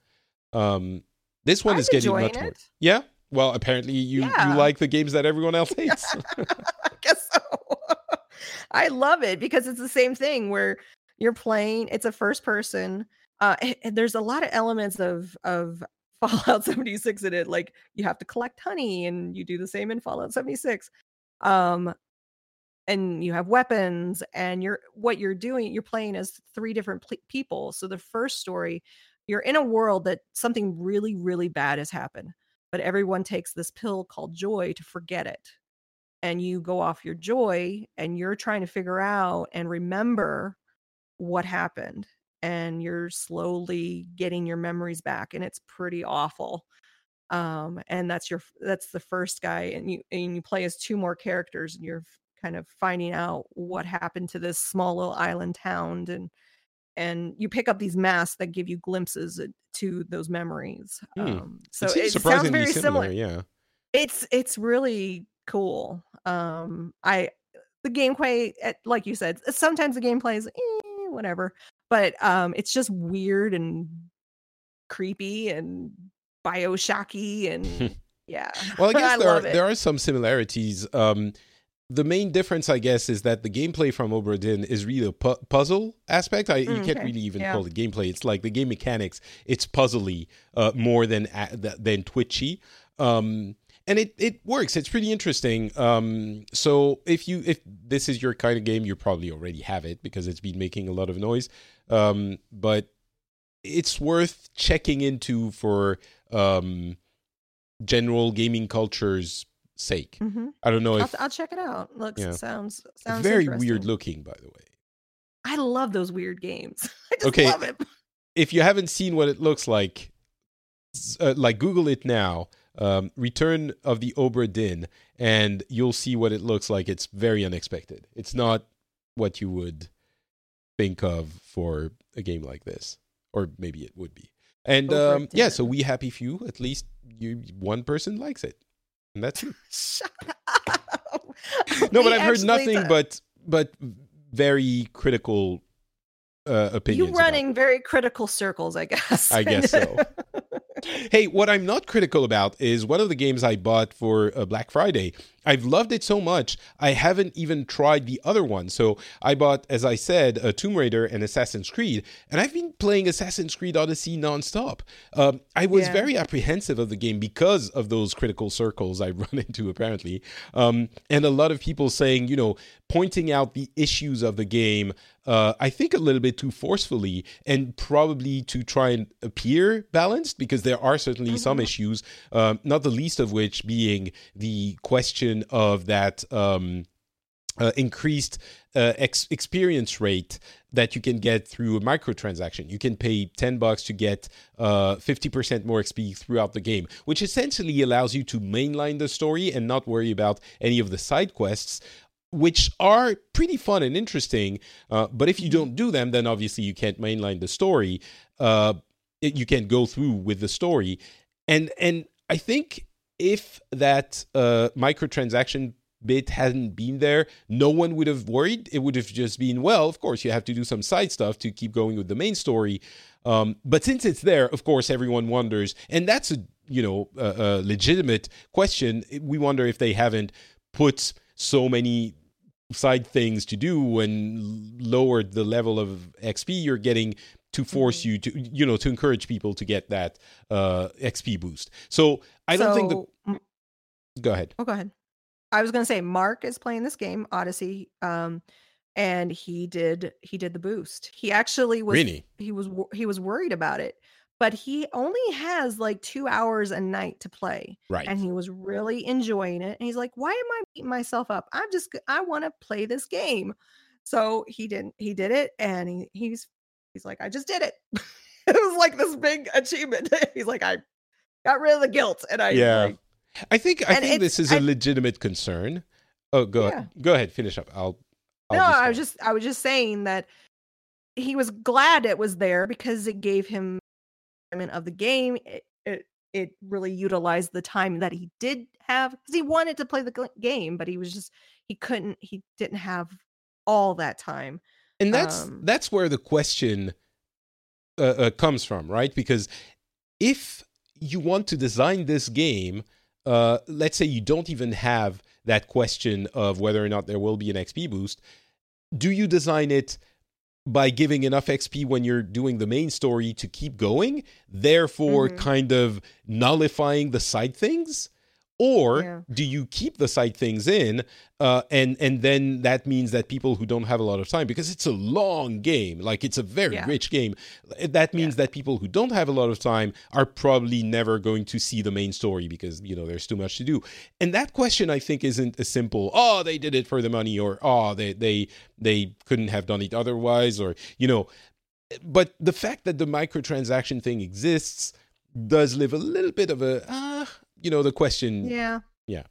um this one I'm is getting much more yeah well apparently you Yeah. you like the games that everyone else [LAUGHS] hates [LAUGHS] I guess so. [LAUGHS] I love it because it's the same thing where you're playing. It's a first person. Uh, and there's a lot of elements of of Fallout 76 in it. Like you have to collect honey, and you do the same in Fallout 76. Um, and you have weapons, and you're what you're doing. You're playing as three different pl- people. So the first story, you're in a world that something really, really bad has happened, but everyone takes this pill called joy to forget it and you go off your joy and you're trying to figure out and remember what happened and you're slowly getting your memories back and it's pretty awful um and that's your that's the first guy and you and you play as two more characters and you're kind of finding out what happened to this small little island town and and you pick up these masks that give you glimpses uh, to those memories Hmm. um so it it, sounds very similar, similar yeah it's it's really cool um i the gameplay, eh, like you said, sometimes the gameplay is eh, whatever, but um, it's just weird and creepy and Bioshocky and [LAUGHS] yeah. well, I [LAUGHS] guess I there are, it. there are some similarities. Um, the main difference, I guess, is that the gameplay from Obra Dinn is really a pu- puzzle aspect. I, you Mm, can't okay. really even Yeah. call it gameplay. It's like the game mechanics. It's puzzly uh, more than th- than twitchy. Um, and it, it works. It's pretty interesting. Um, so if you if this is your kind of game, you probably already have it because it's been making a lot of noise. Um, but it's worth checking into for um, general gaming culture's sake. Mhm. I don't know I'll, I'll check it out. Looks Yeah. sounds sounds very weird looking, by the way. I love those weird games. [LAUGHS] I just Okay. love it. If you haven't seen what it looks like, uh, like Google it now. Um, Return of the Obra Dinn, and you'll see what it looks like. It's very unexpected. It's not what you would think of for a game like this, or maybe it would be. And um, yeah, so we happy few. At least you one person likes it, and that's it. Shut up. [LAUGHS] No, but I've heard nothing but but very critical uh, opinions. you about running very critical circles, I guess. I guess so. [LAUGHS] Hey, what I'm not critical about is one of the games I bought for uh, Black Friday. I've loved it so much, I haven't even tried the other one. So I bought, as I said, a Tomb Raider and Assassin's Creed, and I've been playing Assassin's Creed Odyssey nonstop. Um, I was Yeah. very apprehensive of the game because of those critical circles I [LAUGHS] run into, apparently. Um, and a lot of people saying, you know, pointing out the issues of the game, uh, I think a little bit too forcefully and probably to try and appear balanced because there are certainly some issues, um, not the least of which being the question of that. Um, uh, increased uh, ex- experience rate that you can get through a microtransaction. You can pay 10 bucks to get uh, 50% more XP throughout the game, which essentially allows you to mainline the story and not worry about any of the side quests. Which are pretty fun and interesting, uh, but if you don't do them, then obviously you can't mainline the story. Uh, it- you can't go through with the story, and and I think if that uh, microtransaction bit hadn't been there, no one would have worried. It would have just been, well, of course, you have to do some side stuff to keep going with the main story. Um, but since it's there, of course, everyone wonders, and that's a you know a, a legitimate question. We wonder if they haven't put so many side things to do and lowered the level of XP you're getting to force you to you know to encourage people to get that uh XP boost. So I don't think the go ahead. Oh, go ahead. I was gonna say Mark is playing this game, Odyssey, um, and he did he did the boost. He actually was Really? he was he was worried about it, but he only has like two hours a night to play, Right. and he was really enjoying it. And he's like, "Why am I beating myself up? I'm just, I want to play this game." So he didn't he did it, and he he's he's like, "I just did it." [LAUGHS] it was like this big achievement. [LAUGHS] he's like, "I got rid of the guilt," and I Yeah. like, I think I think this is a I- legitimate concern. Oh, go Yeah. go ahead, finish up. I'll. I'll no, I was just I was just saying that he was glad it was there because it gave him of the game. It it, it really utilized the time that he did have because he wanted to play the game, but he was just he couldn't he didn't have all that time. and that's um, that's where the question uh, uh, comes from, right? Because if you want to design this game, uh, let's say you don't even have that question of whether or not there will be an XP boost, do you design it by giving enough XP when you're doing the main story to keep going, therefore Mhm. kind of nullifying the side things? Or Yeah. do you keep the side things in, uh, and and then that means that people who don't have a lot of time, because it's a long game, like it's a very Yeah. rich game, that means that people who don't have a lot of time are probably never going to see the main story because you know there's too much to do. And that question, I think, isn't a simple "oh they did it for the money" or "oh they they they couldn't have done it otherwise" or you know. But the fact that the microtransaction thing exists does live a little bit of a ah, you know, the question. Yeah, Yeah,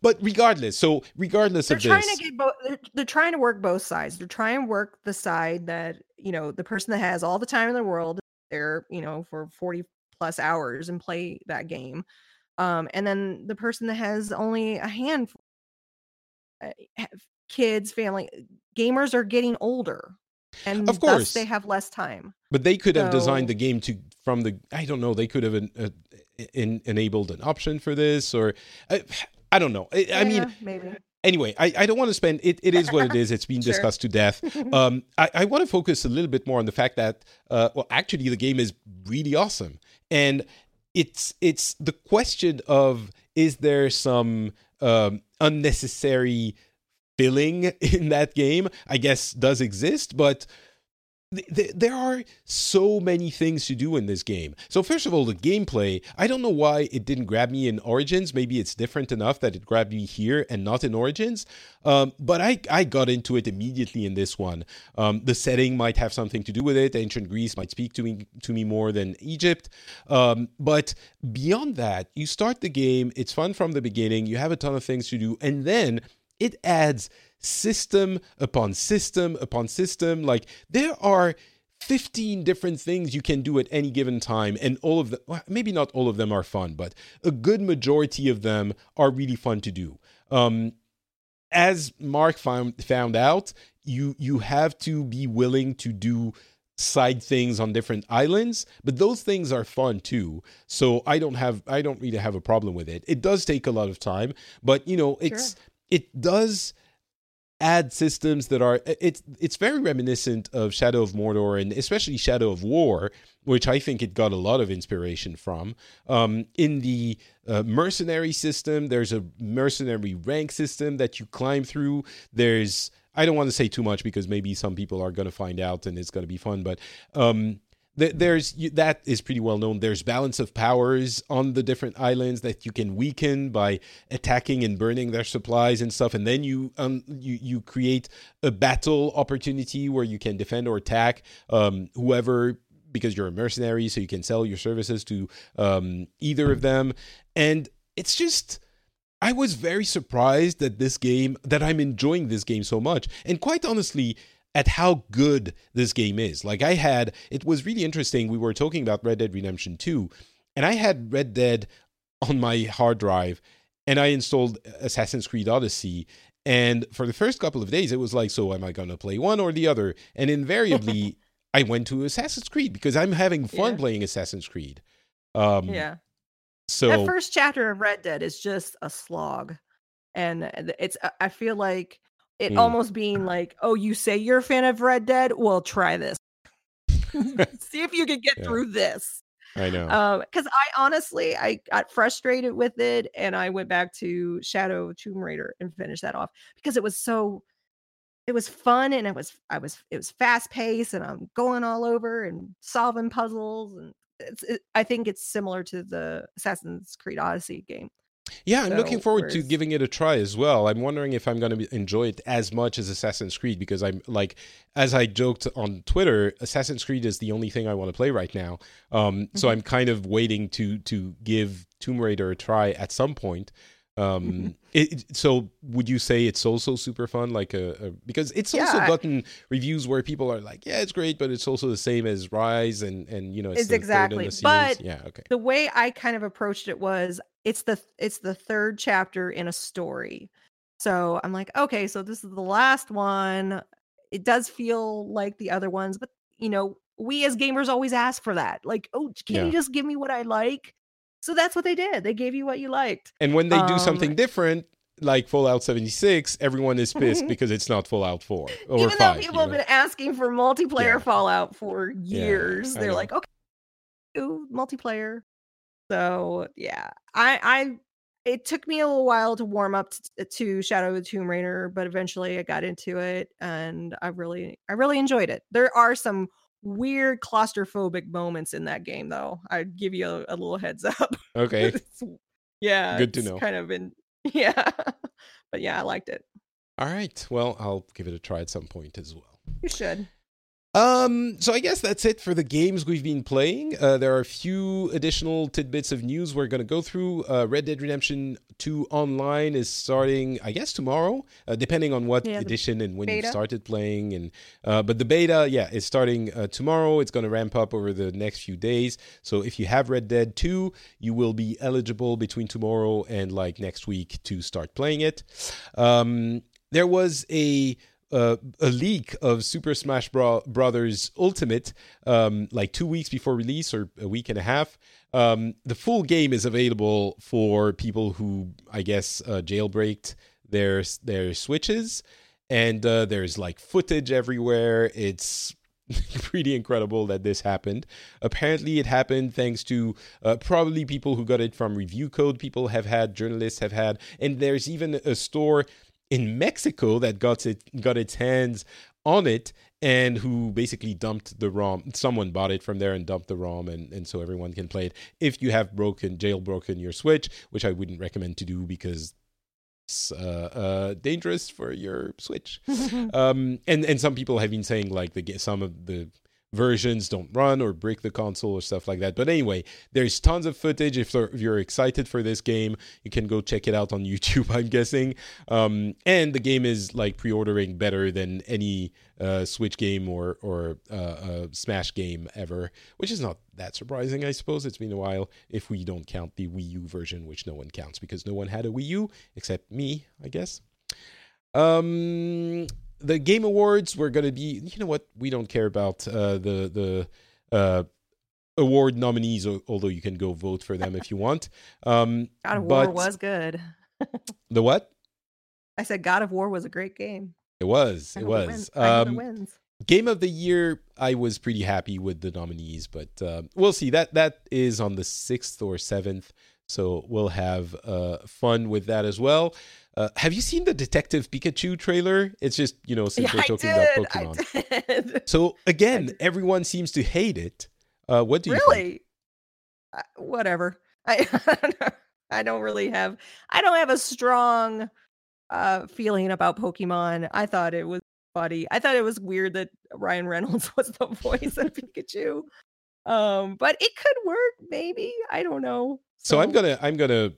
But regardless, so regardless they're of trying this, to get both. They're, they're trying to work both sides. They're trying to work the side that you know the person that has all the time in the world there, you know, for forty plus hours and play that game, um, and then the person that has only a handful. uh, kids, family. Gamers are getting older, and Of course. they have less time. But they could have designed the game to from the I don't know. They could have uh, in, enabled an option for this, or I, I don't know. I, I mean, maybe. anyway, I, I don't want to spend it. It is what it is. It's been [LAUGHS] Sure. discussed to death. [LAUGHS] Um, I, I want to focus a little bit more on the fact that uh, well, actually, the game is really awesome, and it's it's the question of is there some um, unnecessary filling [LAUGHS] in that game? I guess does exist, but th- th- there are so many things to do in this game. So first of all, the gameplay. I don't know why it didn't grab me in Origins. Maybe it's different enough that it grabbed me here and not in Origins. Um, but I I got into it immediately in this one. Um, the setting might have something to do with it. Ancient Greece might speak to me to me more than Egypt. Um, but beyond that, you start the game. It's fun from the beginning. You have a ton of things to do, and then it adds system upon system upon system. Like there are 15 different things you can do at any given time, and all of them, well, maybe not all of them are fun, but a good majority of them are really fun to do. Um, as Mark found found out, you you have to be willing to do side things on different islands but those things are fun too so i don't have i don't really have a problem with it it does take a lot of time but you know it's it does add systems that are it's it's very reminiscent of Shadow of Mordor and especially Shadow of War, which I think it got a lot of inspiration from. Um, in the uh, mercenary system, there's a mercenary rank system that you climb through. There's I don't want to say too much because maybe some people are going to find out and it's going to be fun, but um, there's that is pretty well known. There's balance of powers on the different islands that you can weaken by attacking and burning their supplies and stuff, and then you um, you you create a battle opportunity where you can defend or attack um, whoever because you're a mercenary, so you can sell your services to um, either of them, and it's just. I was very surprised that this game that I'm enjoying this game so much, and quite honestly, at how good this game is. Like I had, it was really interesting. We were talking about Red Dead Redemption 2, and I had Red Dead on my hard drive, and I installed Assassin's Creed Odyssey. And for the first couple of days, it was like, so am I going to play one or the other? And invariably, [LAUGHS] I went to Assassin's Creed because I'm having fun Yeah. playing Assassin's Creed. Um, Yeah. So that first chapter of Red Dead is just a slog, and it's. I- I feel like it Mm. almost being like, oh, you say you're a fan of Red Dead? Well, try this. [LAUGHS] [LAUGHS] See if you can get Yeah. through this. I know. Um, because I honestly I got frustrated with it, and I went back to Shadow Tomb Raider and finished that off because it was so. It was fun and it was I was it was fast paced and I'm going all over and solving puzzles and it's it, I think it's similar to the Assassin's Creed Odyssey game. Yeah, I'm looking forward to giving it a try as well. I'm wondering if I'm going to enjoy it as much as Assassin's Creed because I'm like, as I joked on Twitter, Assassin's Creed is the only thing I want to play right now. Um, So Mhm. I'm kind of waiting to to give Tomb Raider a try at some point. Um, Mhm. it, so would you say it's also super fun? Like a, a because it's also Yeah, I- gotten reviews where people are like, yeah, it's great, but it's also the same as Rise and and you know it's, It's the third in exactly, but- yeah, okay, The way I kind of approached it was it's the it's the third chapter in a story. So I'm like, okay, so this is the last one. It does feel like the other ones, but you know, we as gamers always ask for that. Like, oh, can Yeah. you just give me what I like? So that's what they did. They gave you what you liked. And when they do Um, something different, like Fallout 76, everyone is pissed [LAUGHS] because it's not Fallout 4 or Even 5. though you people have know? been asking for multiplayer Yeah. Fallout for years, I they're like, okay, do multiplayer. So yeah, I I it took me a little while to warm up t- to Shadow of the Tomb Raider, but eventually I got into it and I really I really enjoyed it. There are some weird claustrophobic moments in that game though. I'd give you a, a little heads [LAUGHS] up. Okay. Yeah, Good to know. Kind of in [LAUGHS] yeah. but yeah, I liked it. All right. Well, I'll give it a try at some point as well. You should. Um, so I guess that's it for the games we've been playing. Uh, there are a few additional tidbits of news we're going to go through. Uh, Red Dead Redemption 2 Online is starting, I guess, tomorrow, uh, depending on what Yeah, edition and when you beta. started playing. And uh, but the beta, yeah, is starting uh, tomorrow. It's going to ramp up over the next few days. So if you have Red Dead 2, you will be eligible between tomorrow and like next week to start playing it. Um, there was a uh, a leak of Super Smash Bro- Brothers Ultimate, um, like two weeks before release or a week and a half. Um, the full game is available for people who, I guess, uh, jailbreaked their their switches, and uh, there's like footage everywhere. It's [LAUGHS] pretty incredible that this happened. Apparently, it happened thanks to uh, probably people who got it from review code. People have had, journalists have had, and there's even a store in Mexico that got it got its hands on it and who basically dumped the ROM. Someone bought it from there and dumped the ROM, and, and so everyone can play it. If you have broken, jailbroken your Switch, which I wouldn't recommend to do because it's uh, uh, dangerous for your Switch. [LAUGHS] um, and and some people have been saying like the some of the versions don't run or break the console or stuff like that. But anyway, there's tons of footage. If, if you're excited for this game, you can go check it out on [LAUGHS] YouTube, I'm guessing. Um, and the game is like pre ordering better than any uh, Switch game or, or uh, uh, Smash game ever, which is not that surprising, I suppose. It's been a while if we don't count the Wii U version, which no one counts because no one had a Wii U except me, I guess. Um, the Game Awards were going to be, you know what? We don't care about uh, the the uh, award nominees, although you can go vote for them if you want. Um, God of War was good. the what? [LAUGHS] I said God of War was a great game. It was. It was. Um, game of the year, I was pretty happy with the nominees, but uh, we'll see. That that is on the sixth or seventh, so we'll have uh, fun with that as well. Uh, have you seen the Detective Pikachu trailer? It's just you know since yeah, we're talking did, about Pokemon. [LAUGHS] So again, everyone seems to hate it. Uh, what do you really? Uh, whatever. [LAUGHS] I I don't really have I don't have a strong uh feeling about Pokemon. I thought it was funny. I thought it was weird that Ryan Reynolds [LAUGHS] was the voice of Pikachu. Um, but it could work, maybe. I don't know. So, so I'm gonna I'm gonna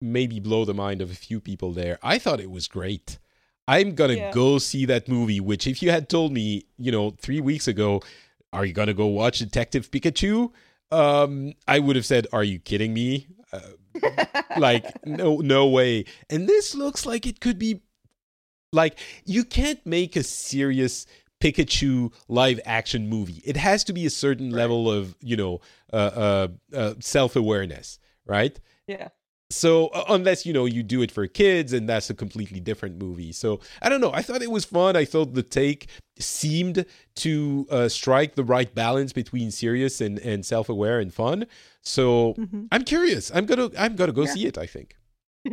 maybe blow the mind of a few people there. I thought it was great. I'm gonna yeah. go see that movie. Which, if you had told me, you know, three weeks ago, are you gonna go watch Detective Pikachu? Um, I would have said, "Are you kidding me?" Uh, [LAUGHS] like, no, no way. And this looks like it could be. Like, you can't make a serious Pikachu live action movie. It has to be a certain right. level of, you know, uh, uh, uh self awareness, right? Yeah so uh, unless you know you do it for kids and that's a completely different movie. So i don't know. I thought it was fun. I thought the take seemed to uh, strike the right balance between serious and, and self-aware and fun. So mm-hmm. i'm curious. I'm gonna i'm gonna go yeah. see it i think. [LAUGHS]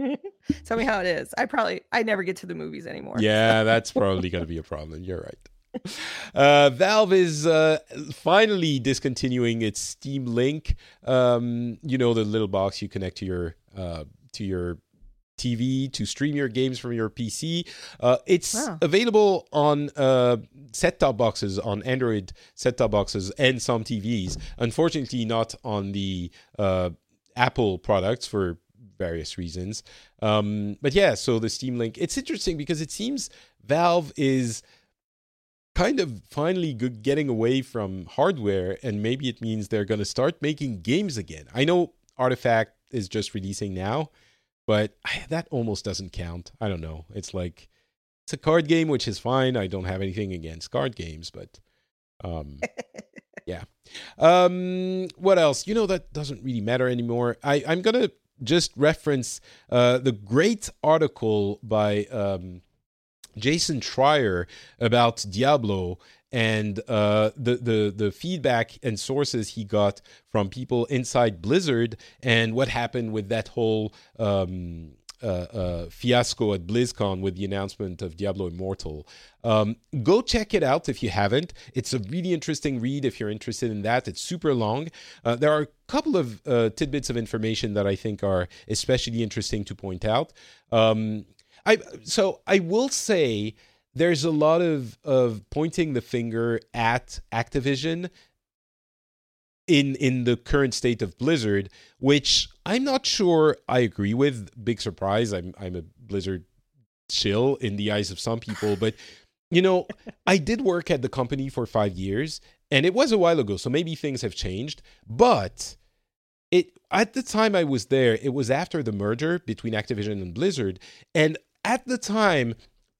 Tell me how it is. I probably i never get to the movies anymore. Yeah [LAUGHS] that's probably gonna be a problem. You're right [LAUGHS] uh, Valve is uh, finally discontinuing its Steam Link. Um, you know the little box you connect to your uh, to your TV to stream your games from your PC. Uh, it's wow. available on uh, set top boxes, on Android set top boxes, and some TVs. Unfortunately, not on the uh, Apple products for various reasons. Um, but yeah, so the Steam Link, it's interesting because it seems Valve is kind of finally getting away from hardware, and maybe it means they're going to start making games again. I know Artifact is just releasing now, but that almost doesn't count. I don't know. It's like it's a card game, which is fine. I don't have anything against card games, but um, [LAUGHS] yeah. Um, what else? You know that doesn't really matter anymore. I I'm gonna just reference uh, the great article by um, Jason Schreier about Diablo and uh, the the the feedback and sources he got from people inside Blizzard and what happened with that whole um, uh, uh, fiasco at BlizzCon with the announcement of Diablo Immortal. Um, go check it out if you haven't. It's a really interesting read if you're interested in that. It's super long. Uh, there are a couple of uh, tidbits of information that I think are especially interesting to point out. Um, I so I will say there's a lot of of pointing the finger at Activision in in the current state of Blizzard, which I'm not sure I agree with. Big surprise. I'm I'm a Blizzard chill in the eyes of some people, but you know, I did work at the company for 5 years and it was a while ago, so maybe things have changed, but it at the time I was there, it was after the merger between Activision and Blizzard, and at the time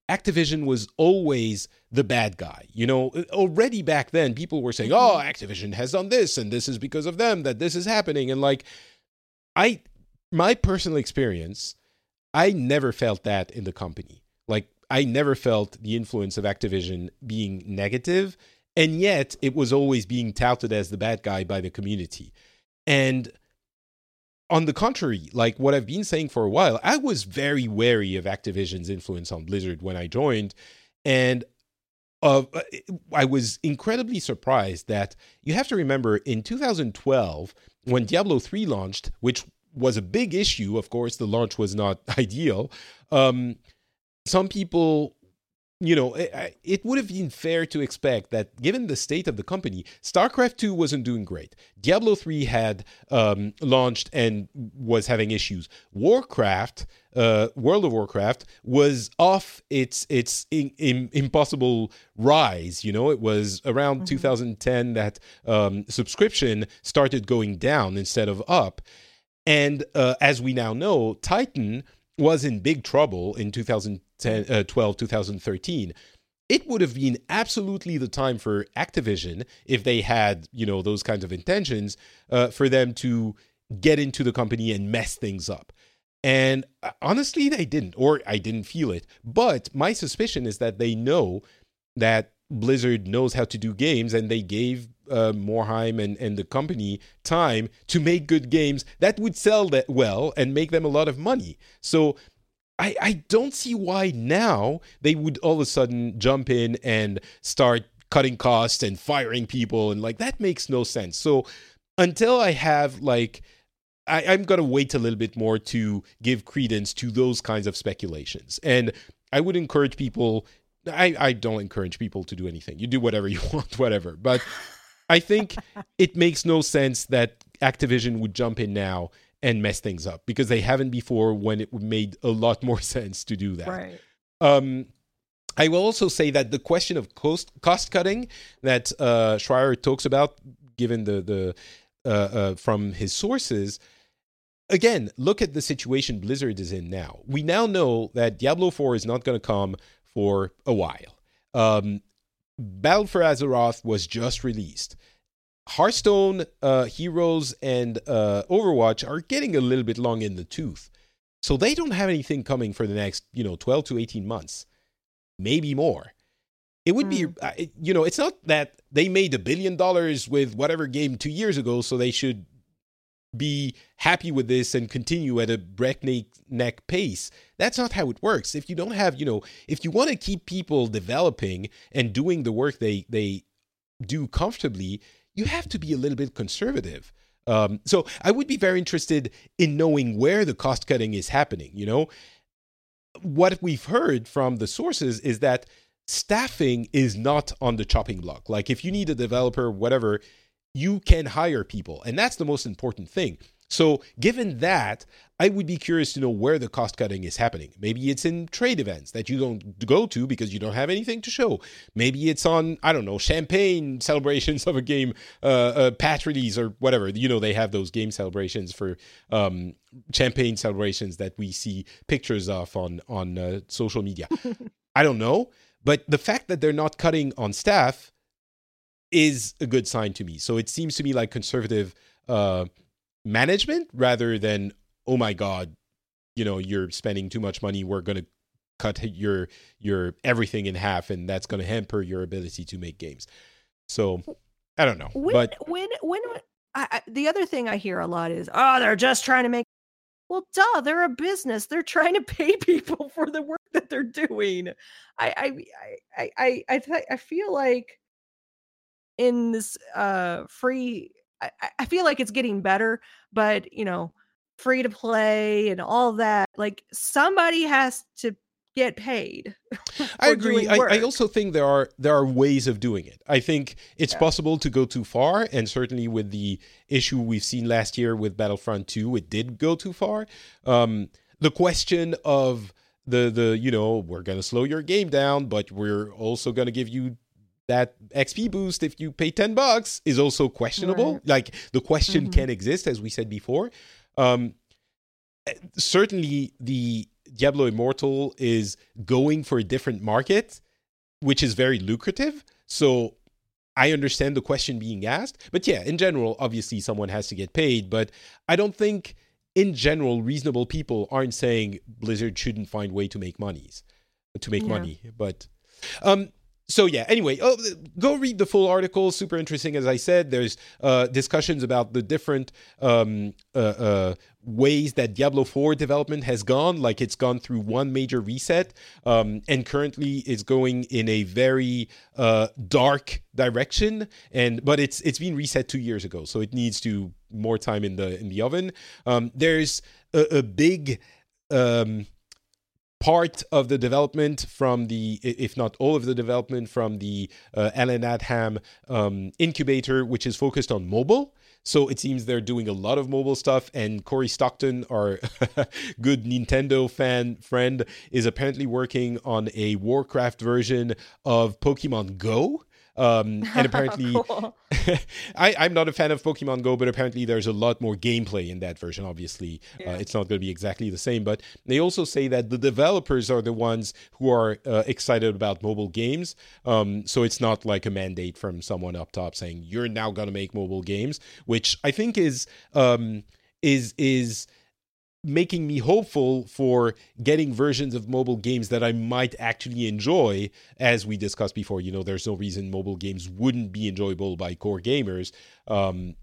Activision was always the bad guy. You know, already back then, people were saying, Mm-hmm. "Oh, Activision has done this, and this is because of them that this is happening." And like, I, my personal experience, I never felt that in the company. Like, I never felt the influence of Activision being negative, and yet it was always being touted as the bad guy by the community. And on the contrary, like what I've been saying for a while, I was very wary of Activision's influence on Blizzard when I joined, and uh, I was incredibly surprised that you have to remember in 2012 when Diablo 3 launched, which was a big issue. Of course, the launch was not [LAUGHS] ideal. Um, some people you know, it, it, would have been fair to expect that given the state of the company, StarCraft 2 wasn't doing great. Diablo 3 had um, launched and was having issues. Warcraft, uh, World of Warcraft, was off its its in, in, impossible rise. You know, it was around mm-hmm. 2010 that um, subscription started going down instead of up. And uh, as we now know, Titan was in big trouble in 2012, uh, 2013. It would have been absolutely the time for Activision if they had, you know, those kinds of intentions uh, for them to get into the company and mess things up. And uh, honestly, they didn't, or I didn't feel it. But my suspicion is that they know that Blizzard knows how to do games, and they gave uh, Morhaime and, and the company time to make good games that would sell that well and make them a lot of money. So I, I don't see why now they would all of a sudden jump in and start cutting costs and firing people and like that makes no sense. So until I have like I, I'm gonna wait a little bit more to give credence to those kinds of speculations. And I would encourage people I, I don't encourage people to do anything. You do whatever [LAUGHS] you want, whatever. But I think [LAUGHS] it makes no sense that Activision would jump in now and mess things up because they haven't before when it made a lot more [LAUGHS] sense to do that. Right. Um, I will also say that the question of cost cost cutting that uh, Schreier talks about, given the the uh, uh, from his sources, again, look at the situation Blizzard is in now. We now know that Diablo Four is not going to come for a while. Um, Battle for Azeroth was just released. Hearthstone, uh, Heroes, and uh, Overwatch are getting a little bit long in the tooth. So they don't have anything coming for the next, you know, 12 to 18 months, maybe more. It would mm. be, uh, you know, it's not that they made a billion dollars with whatever game two years ago, so they should be happy with this and continue at a breakneck pace. That's not how it works. If you don't have, you know, if you want to keep people developing and doing the work they they do comfortably, you have to be a little bit conservative. Um, so I would be very interested in knowing where the cost cutting is happening. You know, what we've heard from the sources is that staffing is not on the chopping block. Like if you need a developer, whatever, you can hire people, and that's the most important thing. So, given that, I would be curious to know where the cost cutting is happening. Maybe it's in trade events that you don't go to because you don't have anything to show. Maybe it's on, I don't know, champagne [LAUGHS] celebrations of a game, uh, uh, patch release or whatever. You know, they have those game celebrations for um, champagne celebrations that we see pictures of on, on uh, social media. [LAUGHS] I don't know. But the fact that they're not cutting on staff is a good sign to me. So it seems to me like conservative uh, management rather than oh my god, you know you're spending too much money. We're going to cut your your everything in half, and that's going to hamper your ability to make games. So I don't know, when, but when when I, I, the other thing I hear a lot is oh they're just trying to make. Well, duh, they're a business. They're trying to [LAUGHS] pay people for the work that they're doing. I I I I I, th- I feel like in this uh free I, I feel like it's getting better but you know free to play and all that like somebody has to get paid [LAUGHS] i agree I, I, also think there are there are ways of doing it. I think it's yeah. possible to go too far and certainly with the issue we've seen last year with battlefront 2 it did go too far. Um the question of the the you know we're going to slow your game down but we're also going to give you that XP boost if you pay 10 bucks is also questionable. Right. Like the question mm-hmm. can exist, as we said before. Um, certainly, the Diablo Immortal is going for a different market, which is very lucrative. So I understand the question being asked. But yeah, in general, obviously someone has to get paid. But I don't think, in general, reasonable people aren't saying Blizzard shouldn't find way to make monies, to make Yeah. money. But um, so yeah. Anyway, oh, go read the full article. Super interesting, as I said. There's uh, discussions about the different um, uh, uh, ways that Diablo 4 development has gone. Like it's gone through one major reset, um, and currently is going in a very uh, dark direction. And but it's it's been reset two years ago, so it needs to more time in the in the oven. Um, there's a, a big um, part of the development from the, if not all of the development from the uh, Allen Adham um, incubator, which is focused on mobile. So it seems they're doing a lot of mobile stuff, and Cory Stockton, our [LAUGHS] good Nintendo fan friend, is apparently working on a Warcraft version of Pokemon Go. Um, [LAUGHS] and apparently, [LAUGHS] I, I'm not a fan of Pokemon Go, but apparently there's a lot more gameplay in that version. Obviously, uh, it's not going to be exactly the same, but they also say that the developers are the ones who are uh, excited about mobile games. Um, so it's not like a mandate from someone up top saying you're now going to make mobile games, which I think is um, is is making me hopeful for getting versions of mobile games that I might actually enjoy. As we discussed before, you know, there's no reason mobile games wouldn't be enjoyable by core gamers. Um,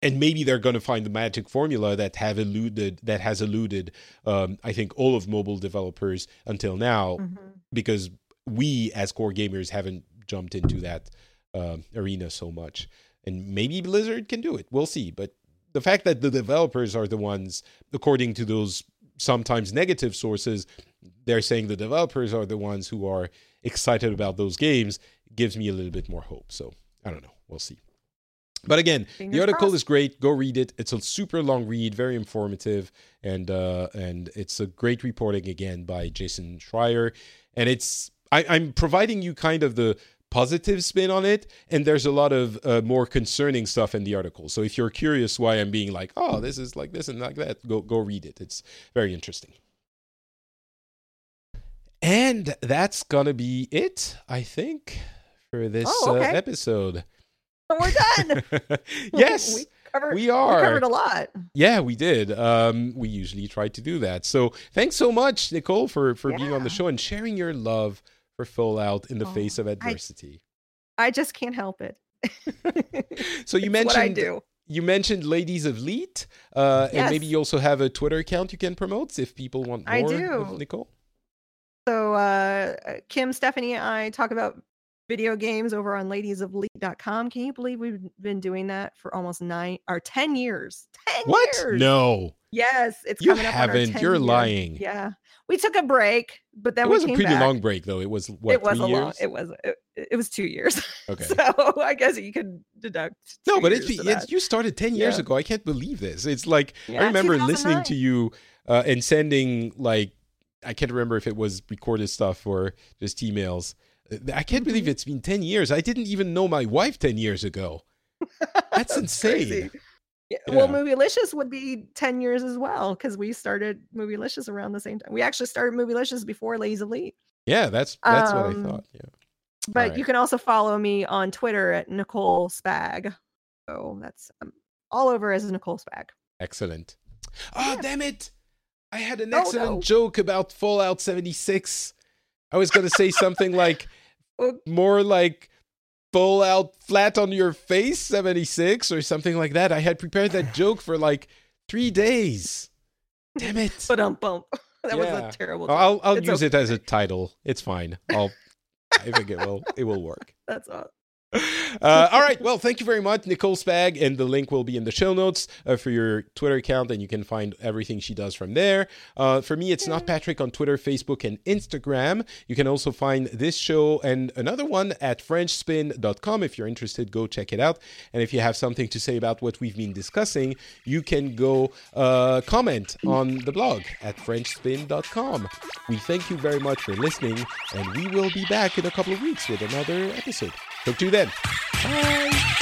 and maybe they're going to find the magic formula that have eluded that has eluded um, I think all of mobile developers until now Mhm. because we as core gamers haven't jumped into that um, arena so much. And maybe Blizzard can do it. We'll see. But the fact that the developers are the ones, according to those sometimes negative sources, they're saying the developers are the ones who are excited about those games gives me a little bit more hope. So I don't know. We'll see. But again, Fingers the article crossed. is great. Go read it. It's a super long read, very informative, and uh, and it's a great reporting again by Jason Schreier. And it's I, I'm providing you kind of the positive spin on it, and there's a lot of uh, more concerning stuff in the article. So if you're curious why I'm being like, oh, this is like this and like that, go go read it. It's very interesting. And that's gonna be it, I think, for this Oh, okay. uh, episode. We're done. [LAUGHS] [LAUGHS] yes, we covered. we we covered a lot. Yeah, we did. Um, we usually try to do that. So thanks so much, Nicole, for for being on the show and sharing your love for Fallout in the Oh, face of adversity. I just can't help it. [LAUGHS] so you It's mentioned what I do. you mentioned Ladies of Leet, uh, and maybe you also have a Twitter account you can promote if people want more I of do. Nicole. So uh, Kim, Stephanie, and I talk about video games over on ladiesofleet.com. Can you believe we've been doing that for almost nine or ten years? Ten What? years. No, Yes, it's You coming up. on our haven't. 10 You're year- lying. Yeah, we took a break, but then it was a pretty back. long break though. It was what it was a years? long. It was. It, it was two years. [LAUGHS] okay. So I guess you can deduct. No, but it's, it's you started 10 years Yeah. ago. I can't believe this. It's like I remember listening to you uh, and sending like I can't remember if it was recorded stuff or just emails. I can't believe Mhm. it's been 10 years. I didn't even know my wife 10 years ago. That's [LAUGHS] insane. crazy. Yeah. Well, Movielicious would be 10 years as well because we started Movielicious around the same time. We actually started Movielicious before Ladies of Leet. Yeah, that's that's what I Um, thought. Yeah. But right. you can also follow me on Twitter at Nicole Spag. So that's um, all over as Nicole Spag. Excellent. Oh, Yeah. damn it. I had an Oh, excellent no. joke about Fallout 76. I was going to say something like [LAUGHS] Oh. more like Fallout flat on your face 76 or something like that. I had prepared that [SIGHS] joke for like 3 days. Damn it. But um bump. That was a terrible. I'll I'll It's use it as a title. It's fine. I'll I think it will it will work. [LAUGHS] That's all. [LAUGHS] Uh, all right. Well, thank you very much, Nicole Spag, and the link will be in the show notes uh, for your Twitter account, and you can find everything she does from there. Uh, for me, it's not Patrick on Twitter, Facebook, and Instagram. You can also find this show and another one at FrenchSpin.com. If you're interested, go check it out. And if you have something to say about what we've been discussing, you can go uh, comment on the blog at FrenchSpin.com. We thank you very much for listening, and we will be back in a couple of weeks with another episode. Talk to you then. Bye.